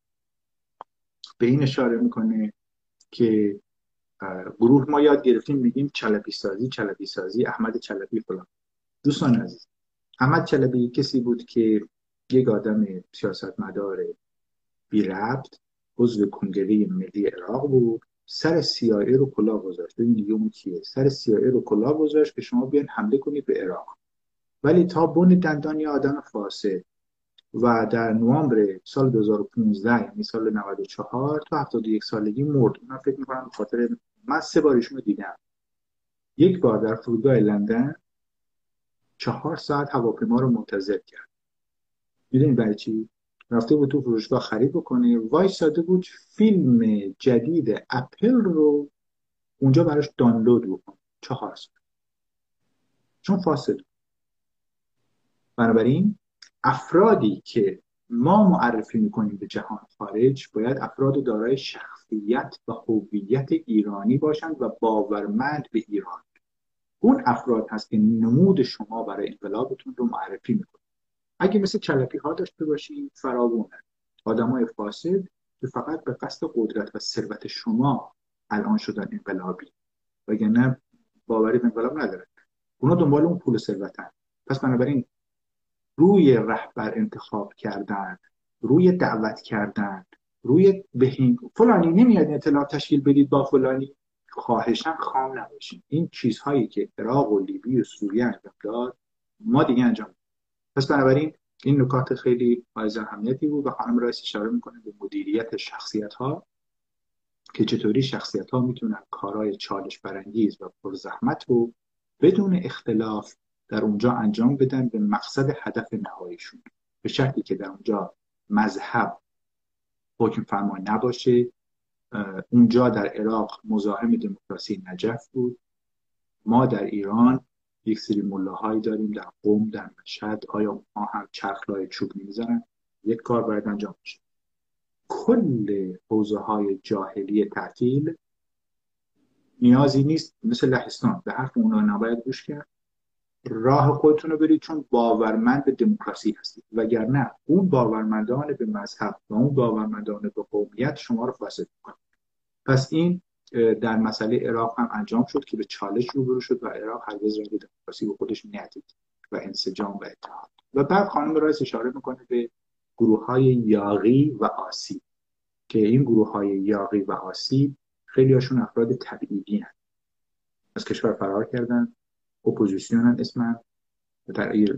به این اشاره می‌کنه که گروه ما یاد گرفتیم میگیم چلبی سازی چلبی سازی احمد چلبی فلان. دوستان عزیز احمد چلبی کسی بود که یک آدم سیاستمدار بی ربط عضو کنگره ملی عراق بود سر سیاره رو کلا گذاشت. ببین دیگه کیه. سر سیاره رو کلا گذاشت که شما بیان حمله کنید به عراق. ولی تا بن دندان آدم فاسد. و در نوامبر سال 2015 یعنی سال 94 تا 71 سالگی مرد. من فکر می‌کنم خاطر من سه بار رو دیدم. یک بار در فرودگاه لندن چهار ساعت هواپیما رو منتظر کرد. می‌دونید برای چی؟ رفته بود تو فروشگاه خرید بکنه. وای ساده بود فیلم جدید اپل رو اونجا براش دانلود بکنه چهار ساعت چون فاصله. بنابراین افرادی که ما معرفی می‌کنیم به جهان خارج باید افراد دارای شخصیت و هویت ایرانی باشند و باورمند به ایران. اون افراد هست که نمود شما برای انقلابتون رو معرفی می‌کنه اگه مثل کلپی ها داشته باشیم فراوونه های فاسد که فقط به قصد قدرت و ثروت شما الان شدن انقلابی. وگرنه باوری به انقلاب نداره. اونا دنبال اون پول ثروتن. پس بنابراین روی رهبر انتخاب کردن روی دعوت کردن روی بهین فلانی نمیاد اطلاع تشکیل بدید با فلانی. خواهشن خام نباشیم این چیزهایی که عراق و لیبی و سوریه انجام داد ما دیگه انجام پس بنابراین این نکات خیلی حائز اهمیتی بود و خانم رئیس اشاره می‌کنه به مدیریت شخصیت ها که چطوری شخصیت ها می‌تونن کارهای چالش برانگیز و پرزحمت رو بدون اختلاف در اونجا انجام بدن به مقصد هدف نهاییشون. به شرطی که در اونجا مذهب حکم فرما نباشه اونجا در عراق مزاحم دموکراسی نجف بود. ما در ایران یک سری ملاهایی داریم در قوم در مشهد. آیا اونها هم چرخلای چوب نمی‌زنن یک کار باید انجام بشه کل حوزه های جاهلی تعطیل نیازی نیست. مثل لهستان. به حرف اونا نباید گوش کرد. راه خودتون رو برید چون باورمند به دموکراسی هستید. وگرنه اون باورمندان به مذهب و اون باورمندان به قومیت شما رو فاسد می‌کنه. پس این در مسئله عراق هم انجام شد که به چالش روبرو شد و عراق هرگز راه دموکراسی به خودش ندید و انسجام و اتحاد. و بعد خانم رایس اشاره می‌کنه به گروه های یاغی و عاصی که این گروه های یاغی و عاصی خیلی هاشون افراد تبعیدی هست از کشور فرار کردن. اپوزیسیون اسما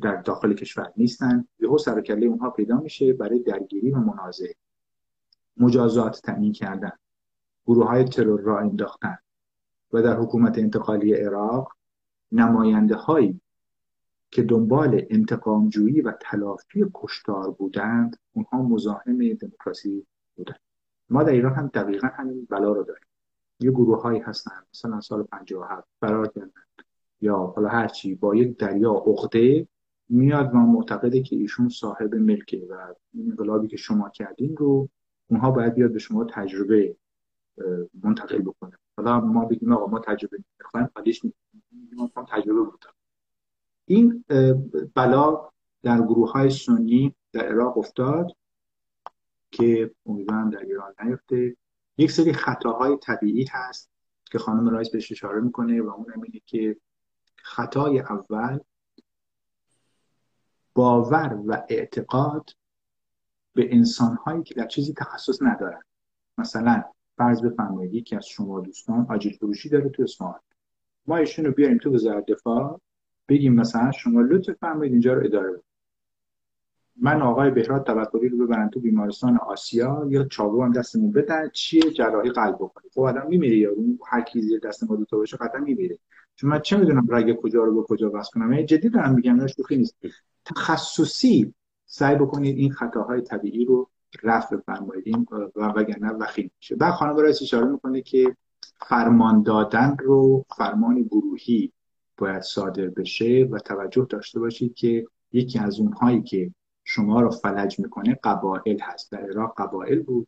در, داخل کشور نیستن. یهو سر کله اونها پیدا میشه برای درگیری و منازعه. مجازات تامین کردن. گروه های ترور راه انداختن. و در حکومت انتقالی عراق نماینده هایی که دنبال انتقامجویی و تلافی کشتار بودند اونها مزاحم دموکراسی بودند ما در ایران هم دقیقا همین بلا رو داریم. یه گروه هایی هستن مثلا سال 57 فرار کردن. یا حالا هرچی با یک دریا عقده میاد و معتقده که ایشون صاحب ملکه و این انقلابی که شما کردین رو اونها باید بیاد به شما تجربه منتقل بکنه. حالا ما بگیم آقا ما تجربه می‌خوایم حالیش تجربه بودم این بلا در گروه های سنی در عراق افتاد که امیدوارم در ایران نیفته. یک سری خطاهای طبیعی هست که خانم رایس بهش اشاره می‌کنه و اون اینه که خطای اول باور و اعتقاد به انسان هایی که در چیزی تخصص ندارن. مثلا فرض بفرمایید یکی از شما دوستان آجیل فروشی داره تو اصفهان ما ایشون رو بیاریم تو وزارت دفاع بگیم مثلا شما لطف فرمایید اینجا رو اداره بکنید من آقای بهراد توکلی رو ببرن تو بیمارستان آسیا یا چاقو هم دستمون بدن چیه؟ جراحی قلب بکنید خب آدم میمیره یا هر کی زیر دست ما دو تا باشه قطعا میمیره. چون من چه می‌دونم رگ کجا رو به کجا وصل کنم؟ من جدی دارم میگم نه شوخی نیست. تخصصی سعی بکنید این خطاهای طبیعی رو رفع بفرمایید. این و وگرنه وخیم میشه. بعد خانم رئیس اشاره می‌کنه که فرمان دادن رو فرمان گروهی باید صادر بشه و توجه داشته باشید که یکی از اونهایی که شما رو فلج می‌کنه قبایل هست. در عراق قبایل بود.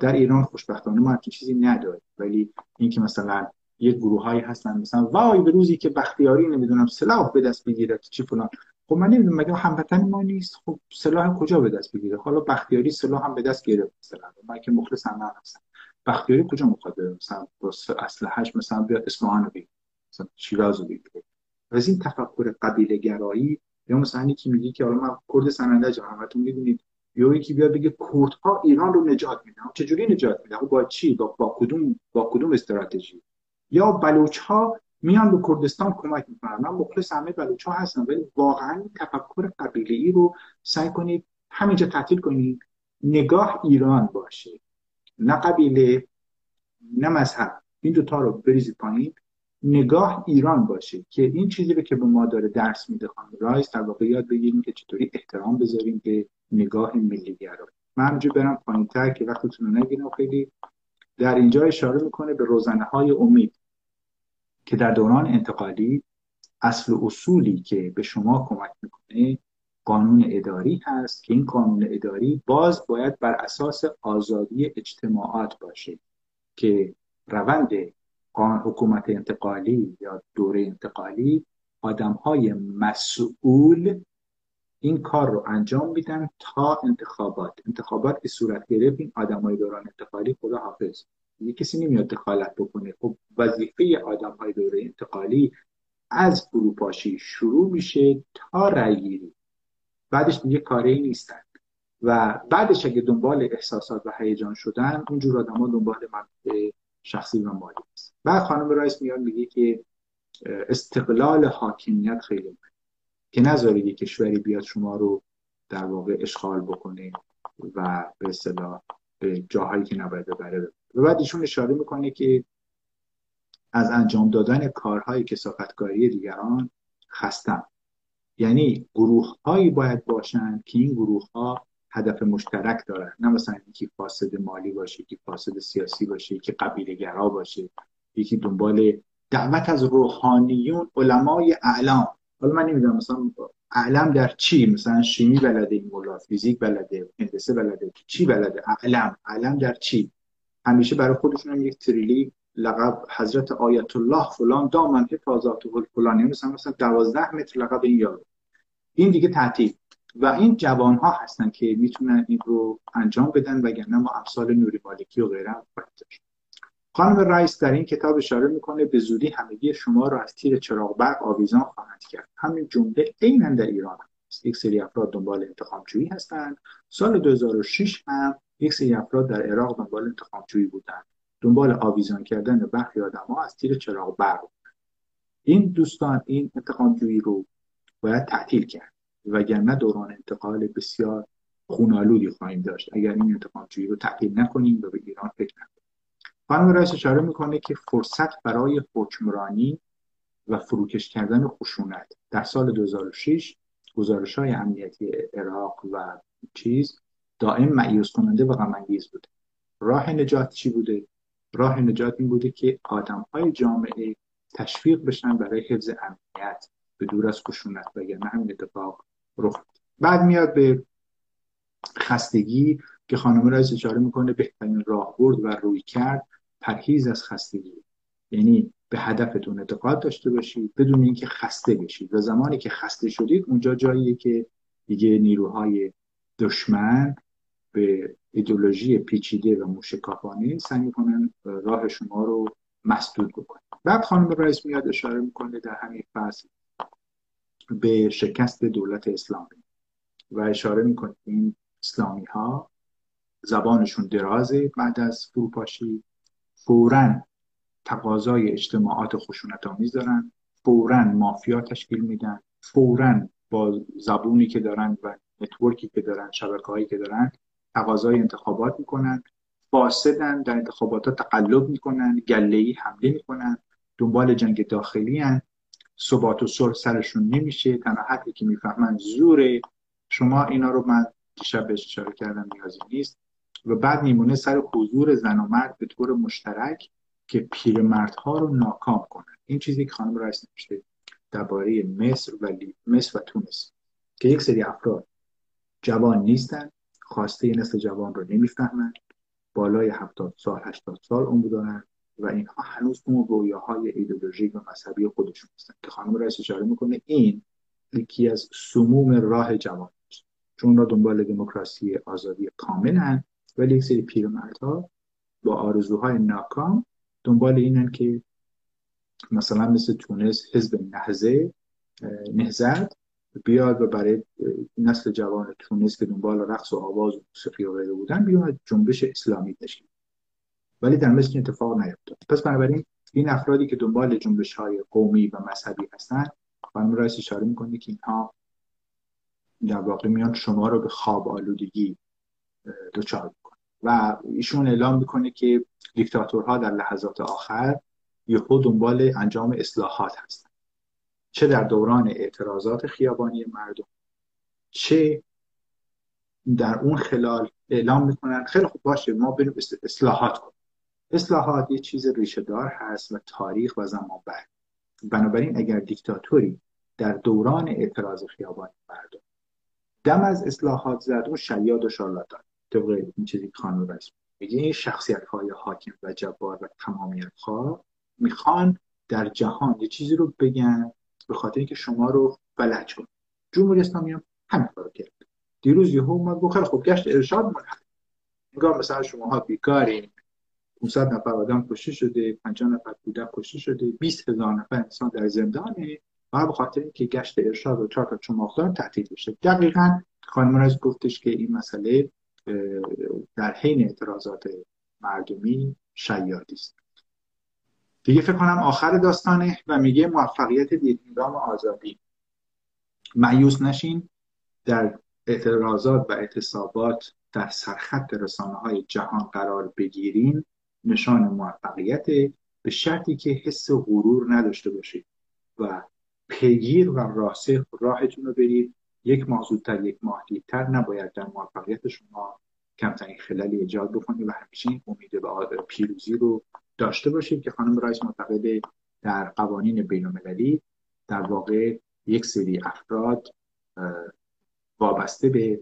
در ایران خوشبختانه ما چیزی نداریم. ولی اینکه مثلا یه گروه هایی هستن. مثلا وای به روزی که بختیاری نمی‌دونم سلاح به دست بگیره چی فلان. خب من نمی‌دونم مگه هموطن ما نیست؟ خب سلاح کجا به دست بگیره؟ حالا بختیاری سلاح هم به دست گرفت مثلا. من که مخلص هم هستم. بختیاری کجا می‌خواد مثلا اسلحه‌اش مثلا بیا اصفهان رو مثلا شیراز رو بگیره از این تفکر قبیله گرایی یا مثلا یکی میگه که حالا من کرد سننده همتون می‌دونید. یا یکی بیاد بگه کردها ایران رو نجات میدن چجوری نجات میدن با چی؟ با, با کدوم با کدوم استراتژی؟ یا بلوچ ها میان به کردستان کمک می‌کنن. من مخلص همه بلوچ ها هستم ولی واقعا تفکر قبیله ای رو سعی کنید همینجا تعطیل کنید. نگاه ایران باشه. نه قبیله نه مذهب. این دوتا رو بریزید پایین. نگاه ایران باشه که این چیزی رو که به ما داره درس میده خانم رایس در واقع یاد بگیریم که چطوری احترام بذاریم به نگاه ملیگرایی من همینجا برم پایین تر که وقتتون رو نگیرم. خیلی در اینجا اشاره می‌کنه به روزنه های امید. که در دوران انتقالی اصل و اصولی که به شما کمک می‌کنه قانون اداری هست که این قانون اداری باز باید بر اساس آزادی اجتماعات باشه که روند حکومت انتقالی یا دوره انتقالی آدم های مسئول این کار رو انجام میدن تا انتخابات. انتخابات که صورت گرفت این آدم های دوران انتقالی خدا حافظ یه کسی نمیاد دخالت بکنه. خب وظیفه آدم های دوره انتقالی از فروپاشی شروع میشه تا رأی گیری. بعدش دیگه کاری نیستن. و بعدش اگه دنبال احساسات و هیجان شدن اونجور آدم ها دنبال منطقه شخصی و مالی است بعد خانم رایس میاد میگه که استقلال حاکمیت خیلی مهمه. که نذارید یه کشوری بیاد شما رو در واقع اشغال بکنه و به اصطلاح به جاهایی که نباید ببره و بعد ایشون اشاره می‌کنه که از انجام دادن کارهای کسافتکاری دیگران خستم یعنی گروه هایی باید باشند که این گروه ها هدف مشترک دارن. نه مثلا یکی فاسد مالی باشه یکی فاسد سیاسی باشه یکی قبیله گرا باشه یکی دنبال دعوت از روحانیون علمای اعلام. حالا من نمی‌دونم مثلا اعلم در چی؟ مثلا شیمی بلده این مولا فیزیک بلده هندسه بلده چی بلده؟ اعلم اعلم در چی؟ همیشه برای خودشون هم یک تریلی لقب حضرت آیت الله فلان دامن حفاظات فلان یعنی مثلا مثلا 12 متر لقب این یارو. این دیگه تعطیل. و این جوان ها هستن که می‌تونن این رو انجام بدن وگرنه ما امثال نوری مالکی و غیره خانم رئیس در این کتاب اشاره می‌کنه به زودی همگی شما رو از تیر چراغ برق آویزان خواهند کرد. همین جمله عینا در ایران هست. یک سری افراد دنبال انتخابجویی هستند. سال 2006 هم یک سری افراد در عراق دنبال انتخابجویی بودند. دنبال آویزان کردن برخی ها از تیر چراغ برق این دوستان این انتخابجویی رو باید تعطیل کرد. وگرنه دوران انتقال بسیار خونالودی خواهیم داشت. اگر این انتخابجویی رو تعطیل نکنیم و به ایران فکر نکنیم. خانم رئیس اشاره می‌کنه که فرصت برای حکمرانی و فروکش کردن خشونت در سال 2006 گزارش های امنیتی عراق و چیز دائم معیوز کننده و غم بوده. راه نجات چی بوده؟ راه نجات این بوده که آدم های جامعه تشویق بشن برای حفظ امنیت به دور از خشونت وگرنه همین اتفاق رخ بعد میاد به خستگی که خانم رئیس اشاره می‌کنه بهترین راهبرد و روی کرد پرهیز از خستگی. یعنی به هدفتون اعتقاد داشته باشید بدون اینکه خسته بشید و زمانی که خسته شدید اونجا جاییه که دیگه نیروهای دشمن به ایدولوژی پیچیده و موشکافانه سعی می‌کنن راه شما رو مسدود بکنن. بعد خانم رئیس میاد اشاره می‌کنه در همین فصل به شکست دولت اسلامی و اشاره می‌کنه این اسلامی ها زبانشون درازه بعد از فروپاشی فورا تقاضای اجتماعات خشونت آمیز دارن فورا مافیا تشکیل میدن فورا با زبونی که دارن و نتورکی که دارن شبکه هایی که دارن تقاضای انتخابات می‌کنن فاسدن در انتخابات ها تقلب می‌کنن گله ای حمله می‌کنن دنبال جنگ داخلی هن. ثبات و صلح سرشون نمیشه تنها حقی که می‌فهمن زوره. شما اینا رو من دیشب بهش اشاره کردم نیازی نیست. و بعد میمونه سر حضور زن و مرد به طور مشترک که پیرمردها رو ناکام کنن. این چیزی که خانم رئیس نوشته درباره مصر و مصر و تونس. که یک سری افراد جوان نیستن خواسته نسل جوان رو نمی‌فهمن. بالای هفتاد سال هشتاد سال عمر دارن و اینها هنوز اون رویاهای ایدولوژیک و مذهبی خودشون هستن. که خانم رئیس اشاره می‌کنه این یکی از سموم راه جوان چون را دنبال دموکراسی آزادی کاملا ولی یک سری پیرمردها با آرزوهای ناکام دنبال اینن که مثلا مثل تونس حزب نهزه نهزت بیاد و برای نسل جوان تونس که دنبال رقص و آواز و موسیقی و غیره بودن بیاد جنبش اسلامی تشکیل ولی در مصر اتفاق نیفتاد. پس بنابراین این افرادی که دنبال جنبش های قومی و مذهبی هستن خانم رئیس اشاره می‌کنه که اینها در واقع میان شما رو به خواب آلودگی دچار می‌کنه و ایشون اعلام می‌کنه که دیکتاتورها در لحظات آخر خود دنبال انجام اصلاحات هستند چه در دوران اعتراضات خیابانی مردم چه در اون خلال اعلام می‌کنن. خیلی خوب باشه ما بریم اصلاحات کنیم. اصلاحات یه چیز ریشه دار هست و تاریخ و زمان بعد. بنابراین اگر دیکتاتوری در دوران اعتراض خیابانی مردم دم از اصلاحات زد اون شیاد و شارلاتان. طبق این چیزی که خانم رئیس میگه این شخصیت های حاکم و جبار و تمامیت خواه می‌خوان در جهان یه چیزی رو بگن به خاطر اینکه شما رو فلج کن جمهوری اسلامی هم همین کارو کرد. دیروز یهو اومد گفت خوب گشت ارشاد منعقد نگاه مثلا شما ها بیکارین 500 نفر آدم کشته شده 50 نفر کودک کشته شده 20 هزار نفر انسان در زندانه. و به خاطر اینکه گشت ارشاد و چهار تا چماقدار تعطیل بشه دقیقا خانم رئیس گفتش که این مسئله در حین اعتراضات مردمی شیادی است. دیگه فکر کنم آخر داستانه و میگه موفقیت دیدنگام آزادی. معیوس نشین در اعتراضات و اعتصابات در سرخط رسانه های جهان قرار بگیرین. نشان موفقیت به شرطی که حس غرور نداشته باشید و پیگیر و راسخ راهتون رو برید یک ماه زودتر یک ماه دیرتر. نباید در موفقیت شما کمترین خلالی ایجاد بکنید و همیشه این امید به پیروزی رو داشته باشید که خانم رایس معتقده در قوانین بین المللی در واقع یک سری افراد وابسته به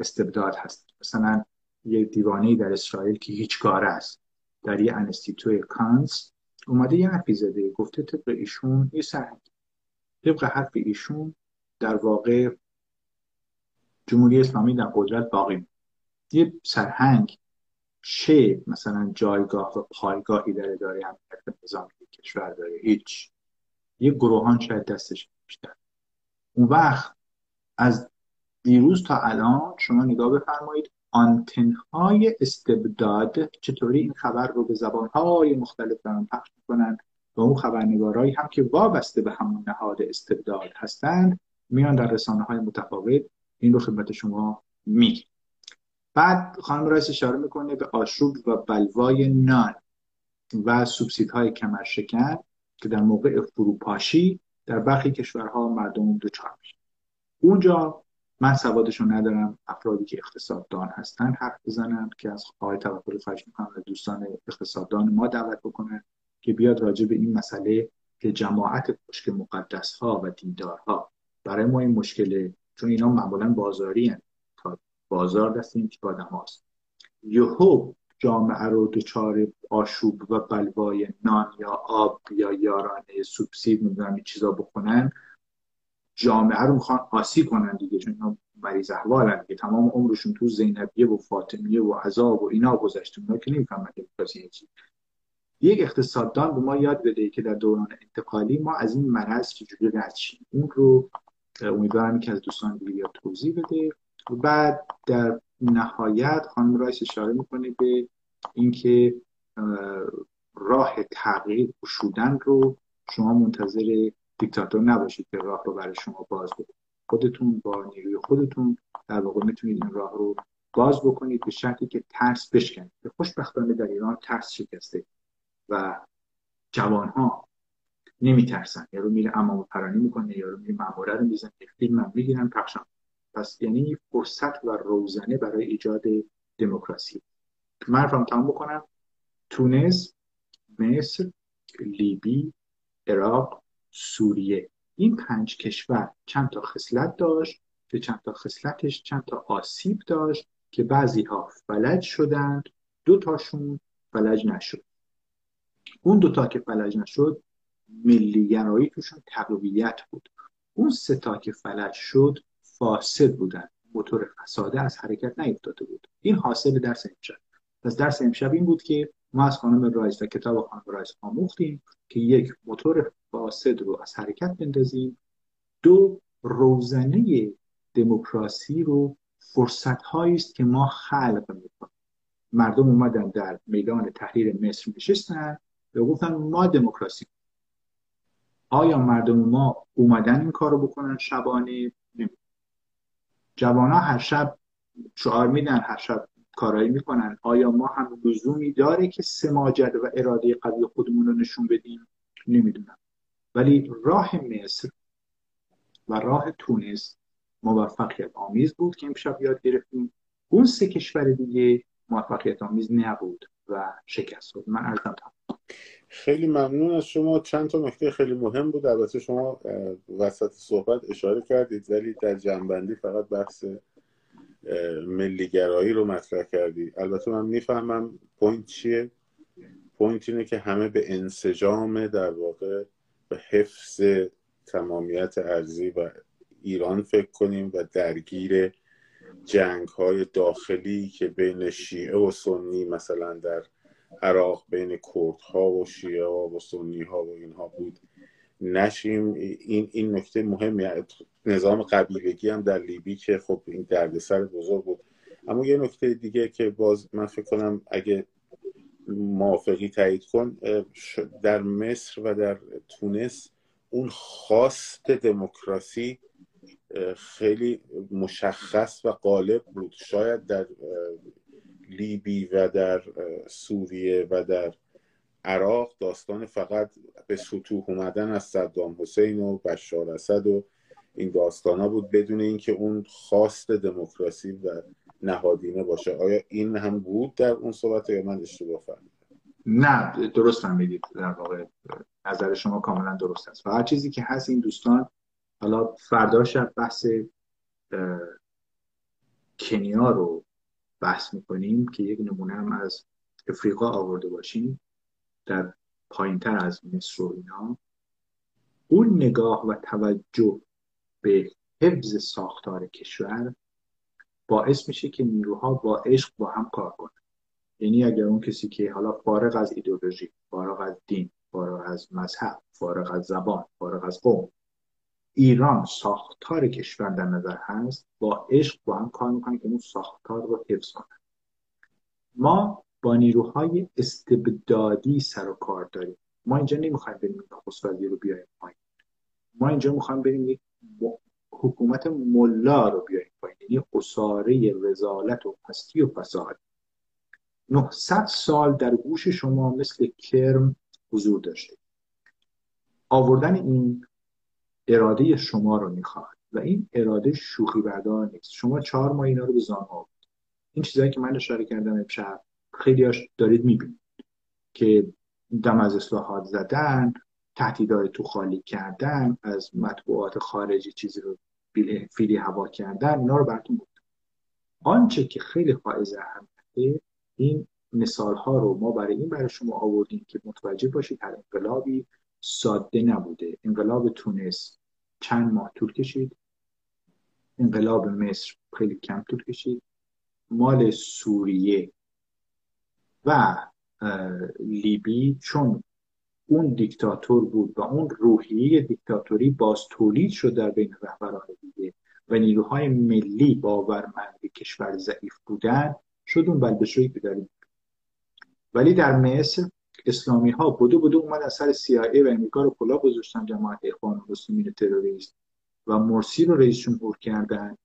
استبداد هست. مثلا یه دیوانه در اسرائیل که هیچ کار است در یه انستیتوی کانس اومده یه حرفی زده گفته طبق ایشون یه سرهنگ طبق حرف ایشون در واقع جمهوری اسلامی در قدرت باقی یه سرهنگ چه مثلا جایگاه و پایگاهی در اداره امنیت نظامی کشور داره؟ هیچ. یه گروهان شاید دستش بیشتر. اون وقت از دیروز تا الان شما نگاه بفرمایید آنتنهای استبداد چطوری این خبر رو به زبانهای مختلف دارن پخش می‌کنن؟ و اون خبرنگارایی هم که وابسته به همون نهاد استبداد هستند میان در رسانه های متفاوت. این رو خدمت شما می بعد خانم رئیس اشاره می‌کنه به آشوب و بلوای نان و سوبسیدهای کمرشکن که در موقع فروپاشی در برخی کشورها مردم دچار میشه اونجا من سوادشو ندارم افرادی که اقتصاددان هستن حرف بزنن که از آقای توکل خواهش می‌کنم دوستان اقتصاددان ما دعوت بکنن که بیاد راجع به این مسئله که جماعت پشک مقدس ها و دیندارها برای ما این مشکله چون اینا معمولا بازاری هن. بازار دست این تیپ آدم هاست. یهو جامعه رو دچار آشوب و بلوای نان یا آب یا یارانه سوبسید نمی‌دونم این چیزا بکنن جامعه رو می‌خوان آسی کنن دیگه چون اینا مریض احوالن دیگه. تمام عمرشون تو زینبیه و فاطمیه و عذاب و اینا گذشته اونا که نمی‌فهمن دموکراسی چی. یک اقتصاددان به ما یاد بده که در دوران انتقالی ما از این مرض چجوری رد شیم. اون رو امیدوارم که از دوستان دیگه توضیح بده. و بعد در نهایت خانم رایس اشاره می‌کنه به اینکه راه تغییر شدن رو شما منتظر دیکتاتور نباشید که راه رو برای شما باز بکنید خودتون با نیروی خودتون در واقع می‌تونید این راه رو باز بکنید به شرطی که ترس بشکنید. خوشبختانه در ایران ترس شکسته و جوان ها نمیترسن. یارو میره امام پرانی می‌کنه یارو میره ماموره رو می‌زنه فیلم هم می‌گیرن پخشن پس یعنی فرصت و روزنه برای ایجاد دموکراسی. من حرفم تمام بکنم. تونس مصر لیبی عراق سوریه. این پنج کشور چند تا خصلت داشت؟ که چند تا خصلتش چند تا آسیب داشت که بعضی ها فلج شدند دو تاشون فلج نشد. اون دوتا که فلج نشد ملیگرایی توشون تقویت بود. اون سه تا که فلج شد فاسد بودن. موتور فساده از حرکت نیفتاده بود. این حاصل درس امشب. پس درس امشب این بود که ما از خانم رایس و کتاب خانم رایس آموختیم که یک موتور فاسد رو از حرکت بندازیم. دو روزنه دموکراسی رو فرصت است که ما خلق می‌کنیم. مردم اومدن در میدان تحریر مصر نشستن و گفتن ما دموکراسی. آیا مردم ما اومدن این کارو بکنن شبانه؟ جوان ها هر شب شعار میدن هر شب کارایی می‌کنن. آیا ما هم لزومی داره که سماجت و اراده قوی خودمون رو نشون بدیم؟ نمی‌دونم. ولی راه مصر و راه تونس موفقیت آمیز بود که امشب یاد گرفتیم. اون سه کشور دیگه موفقیت آمیز نبود و شکست بود من عرضم خیلی ممنون از شما. چند تا نکته خیلی مهم بود. البته شما وسط صحبت اشاره کردید ولی در جمع‌بندی فقط بحث ملیگرایی رو مطرح کردی. البته من می‌فهمم point چیه؟ point اینه که همه به انسجام در واقع به حفظ تمامیت ارزی و ایران فکر کنیم و درگیر جنگ های داخلی که بین شیعه و سنی مثلا در عراق بین کردها و شیعه و سنی ها و اینها بود. نشیم. این این نکته مهمی نظام قبیلگی هم در لیبی که خب این دردسر بزرگ بود. اما یه نکته دیگه که باز من فکر کنم اگه موافقی تایید کن در مصر و در تونس اون خواست دموکراسی خیلی مشخص و غالب بود. شاید در لیبی و در سوریه و در عراق داستان فقط به سطوح اومدن از صدام حسین و بشار اسد و این داستان بود بدون اینکه اون خواست دموکراسی و نهادینه باشه. آیا این هم بود در اون صحبت یا من اشتباه فهمیدم؟ نه درست فهمیدید. در واقع نظر شما کاملا درست است. هر چیزی که هست این دوستان حالا فردا شب بحث کنیا رو بحث می‌کنیم که یک نمونه هم از افریقا آورده باشیم در پایین تر از مصر و اینا. اون نگاه و توجه به حفظ ساختار کشور باعث میشه که نیروها با عشق با هم کار کنن. یعنی اگر اون کسی که حالا فارغ از ایدئولوژی فارغ از دین فارغ از مذهب فارغ از زبان فارغ از قوم ایران ساختار کشور در نظر هست با عشق با هم کار می‌کنن که اون ساختار رو حفظ کنن. ما با نیروهای استبدادی سر و کار داریم. ما اینجا نمی‌خوایم بریم نخست رو بیایم پایین. ما اینجا می‌خوایم بریم یک حکومت ملا رو بیایم پایین. یعنی اساره رزالت و پستی و فساد. 900 سال در گوش شما مثل کرم حضور داشته. آوردن این اراده شما رو می‌خواد و این اراده شوخی بردار نیست. شما چهار ماه اینا رو به زان آورد. این چیزهایی که من اشاره کردم امشب خیلی دارید می‌بینید که دم از اصلاحات زدن تهدیدهای تو خالی کردن از مطبوعات خارجی چیزی رو فیلی هوا کردن اینا رو براتون بود آنچه که خیلی حائز اهمیته این مثال ها رو ما برای این برای شما آوردیم که متوجه باشید هر انقلابی ساده نبوده. انقلاب تونس چند ماه طول کشید. انقلاب مصر خیلی کم طول کشید. مال سوریه و لیبی چون اون دیکتاتور بود و اون روحیه دیکتاتوری باز تولید شد در بین رهبران دیگه و نیروهای ملی باورمند کشور ضعیف بودن شد اون بلبشویی که ولی در مصر اسلامی ها بدو بدو اومد از سر CIA و امریکا رو کلا گذاشتن جماعت اخوان المسلمین تروریست و مرسی رو رئیس جمهور کردن.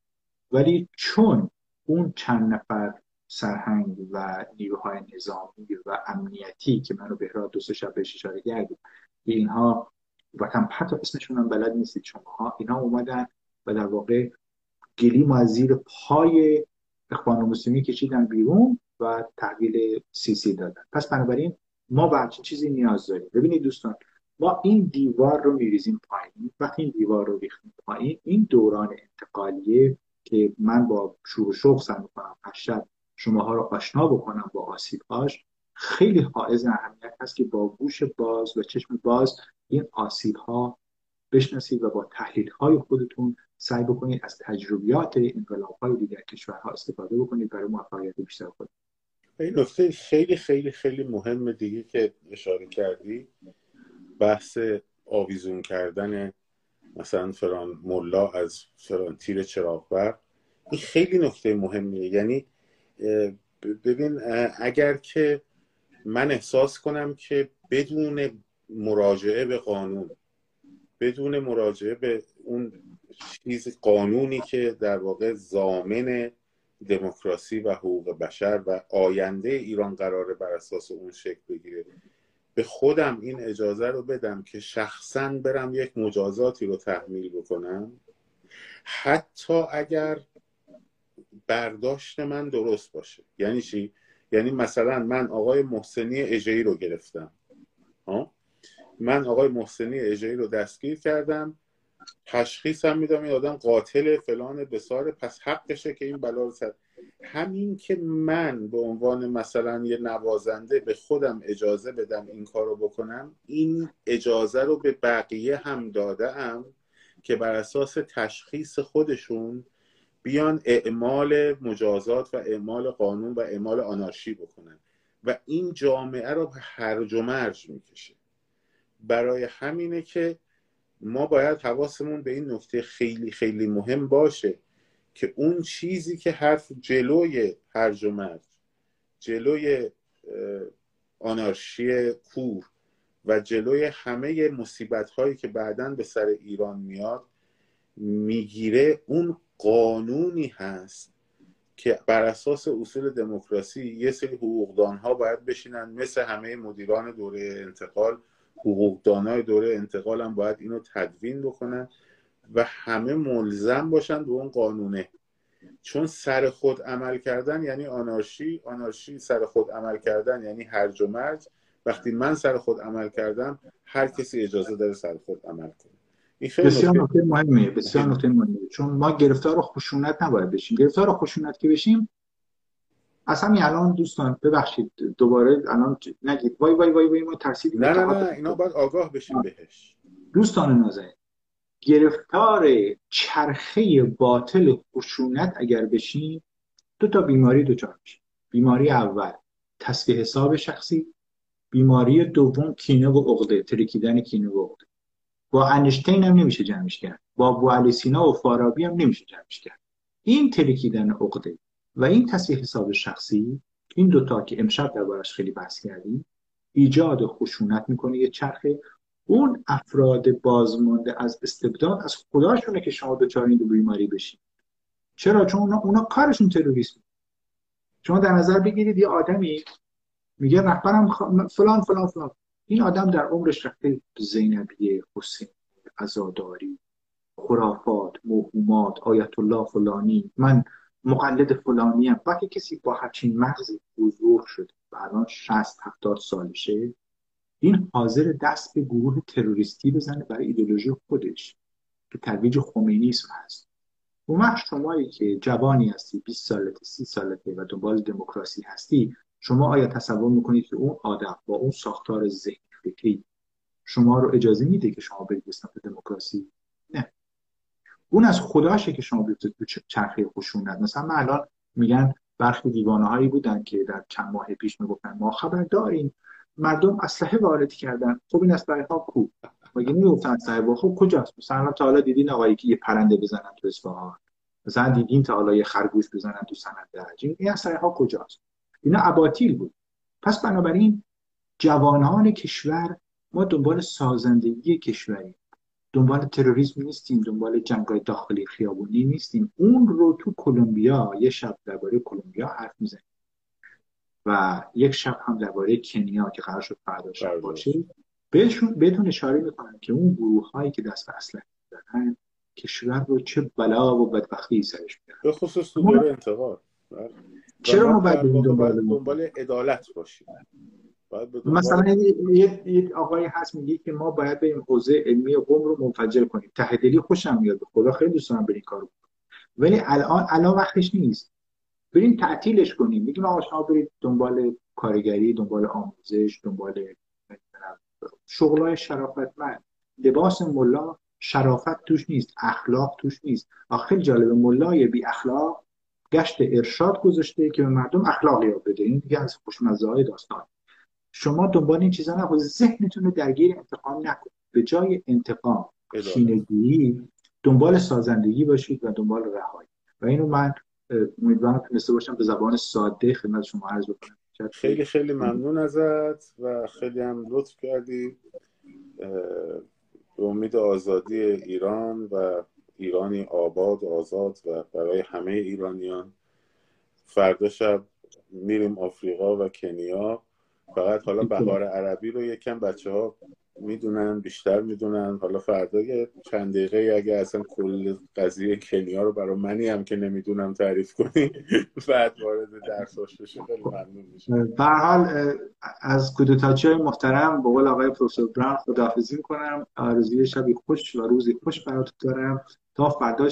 ولی چون اون چند نفر سرهنگ و نیروهای نظامی و امنیتی که منو بهراد دو سه شب بهش اشاره کردیم اینها و کم حتی اسمشون هم بلد نیستید شما اینا اومدن و در واقع گلیم از زیر پای اخوان المسلمین کشیدن بیرون و تحویل سیسی دادن. پس بنابراین ما به چیزی نیاز داریم. ببینید دوستان ما این دیوار رو میریزیم پایین. وقتی این دیوار رو ریختیم پایین این دوران انتقالیه که من با شور و شوق سعی می‌کنم هر شماها رو آشنا بکنم با آسیبهاش. خیلی حائز اهمیت هست که با گوش باز و چشم باز این آسیب ها بشناسید و با تحلیل های خودتون سعی بکنید از تجربیات انقلاب های دیگر کشورها استفاده بکنید برای موفقیت بیشتر خود این نکته خیلی خیلی خیلی مهم دیگه که اشاره کردی بحث آویزون کردن مثلا فران ملا از فران تیر چراغ این خیلی نکته مهمیه. یعنی ببین اگر که من احساس کنم که بدون مراجعه به قانون بدون مراجعه به اون چیز قانونی که در واقع زامن دموکراسی و حقوق بشر و آینده ایران قراره بر اساس اون شکل بگیره. به خودم این اجازه رو بدم که شخصا برم یک مجازاتی رو تحمیل بکنم. حتی اگر برداشت من درست باشه. یعنی چی؟ یعنی مثلا من آقای محسنی اجهی رو گرفتم. ها؟ من آقای محسنی اجایی رو دستگیر کردم. تشخیص هم میدم این آدم قاتل فلان بساره. پس حقشه که این بلا رو سر. همین که من به عنوان مثلا یه نوازنده به خودم اجازه بدم این کار رو بکنم این اجازه رو به بقیه هم داده که بر اساس تشخیص خودشون بیان اعمال مجازات و اعمال قانون و اعمال آنارشی بکنن. و این جامعه رو به هرج و مرج می‌کشه. برای همینه که ما باید حواسمون به این نکته خیلی خیلی مهم باشه که اون چیزی که حرف جلوی هرج و مرج جلوی آنارشی کور و جلوی همه مصیبت هایی که بعدا به سر ایران میاد می‌گیره اون قانونی هست که بر اساس اصول دموکراسی یه سری حقوقدان ها باید بشینن مثل همه مدیران دوره انتقال حقوقدان های دوره انتقال هم باید اینو تدوین بکنن و همه ملزم باشن به اون قانونه. چون سر خود عمل کردن یعنی آنارشی آنارشی سر خود عمل کردن یعنی هرج و مرج. وقتی من سر خود عمل کردم هر کسی اجازه داره سر خود عمل کنه. بسیار نکته مهمه بسیار نکته مهمه چون ما گرفتار خشونت نباید بشیم. گرفتار خشونت که بشیم اصلا همین الان دوستان ببخشید دوباره الان نگید. وای وای وای وای ما ترسیدیم. نه نه نه اینا باید آگاه بشیم بهش. دوستان نازنین گرفتار چرخه باطل خشونت اگر بشیم دو تا بیماری دچار میشیم بیماری اول تصفیه حساب شخصی. بیماری دوم کینه و عقده ترکیدن کینه و عقده. با انشتین هم نمیشه جمعش کرد. با بو سینا و فارابی هم نمیشه جمعش کرد. این ترکیدن عقده و این تصویح حساب شخصی این دوتا که امشب دربارش خیلی بحث کردیم ایجاد خشونت می‌کنه یه چرخه. اون افراد بازمانده از استبداد از خداشونه که شما دچار این دو بیماری بشید. چرا؟ چون اونا, اونا کارشون تروریسم. شما در نظر بگیرید یه آدمی میگه رهبرم فلان فلان فلان. این آدم در عمرش رفته زینبیه حسین عزاداری خرافات موهومات آیت الله فلانی. من مقلد فلانی هم. وقتی کسی با همچین مغزی بزرگ شد و الان 60 70 سالشه این حاضر دست به گروه تروریستی بزنه برای ایدولوژی خودش که ترویج خمینی هست. اون وقت شمایی که جوانی هستی 20 سالته 30 سالته و دنبال دموکراسی هستی شما آیا تصور می‌کنید که اون آدم با اون ساختار ذهنی فکری شما رو اجازه میده که شما برید به دموکراسی؟ نه اون از خداشه که شما برید تو چرخه خشونت. مثلا من الان میگن برخی دیوانه هایی بودن که در چند ماه پیش می‌گفتن ما خبر داریم. مردم اسلحه وارد کردن. خب این اسلحه ها کو؟ مگه نمی‌گفتن اسلحه خب کجاست؟ مثلا تا حالا دیدین آقایی که یه پرنده بزنن تو اصفهان. مثلا دیدین تا حالا یه خرگوش بزنن تو سند درج. این اسلحه ها کجاست؟ اینا اباطیل بود. پس بنابراین جوانان کشور ما دنبال سازندگی کشوری. دنبال تروریسم نیستیم دنبال جنگای داخلی خیابونی نیستیم. اون رو تو کلمبیا یه شب درباره کلمبیا حرف می‌زنیم. و یک شب هم درباره کنیا که قرار شد فردا شب باشه بهشون بهتون اشاره می‌کنم که اون گروه هایی که دست به اسلحه دارن کشور رو چه بلا و بدبختی سرش میارن به خصوص تو انتقال. چرا ما باید دنبال دنبال عدالت باشیم؟ مثلا یه آقایی هست میگه که ما باید بریم حوزه علمی قوم رو منفجر کنیم. ته دلی خوشم میاد. خدا خیلی دوست دارم بریم کارو ولی الان الان وقتش نیست. بریم تعطیلش کنیم. میگیم آقا شما برید دنبال کارگری دنبال آموزش دنبال شغلای شرافتمند. لباس ملا شرافت توش نیست. اخلاق توش نیست. خیلی جالب ملای بی اخلاق گشت ارشاد گذاشته که به مردم اخلاق یاد بده. این دیگه از خوشمزه های داستان. شما دنبال این چیزا نکنید ذهنتون رو درگیر انتقام نکنید به جای انتقام کینه‌گویی دنبال سازندگی باشید و دنبال رهایی. و اینو من امیدوارم تونسته باشم به زبان ساده خدمت شما عرض بکنم. خیلی خیلی ممنون ازت و خیلی هم لطف کردی. به امید آزادی ایران و ایرانی آباد آزاد و برای همه ایرانیان. فردا شب میریم آفریقا و کنیا. فقط حالا بهار عربی رو یکم بچه ها می‌دونن بیشتر می‌دونن. حالا فردا یه چند دقیقه اگه اصلا کل قضیه کنیا رو برای منی هم که نمی‌دونم تعریف کنی بعد وارد درساش بشه خیلی ممنون میشه حال از کودتاچی های محترم به قول آقای پروفسور براون خداحافظی می‌کنم. آرزوی شبی خوش و روزی خوش براتون دارم. تا فردا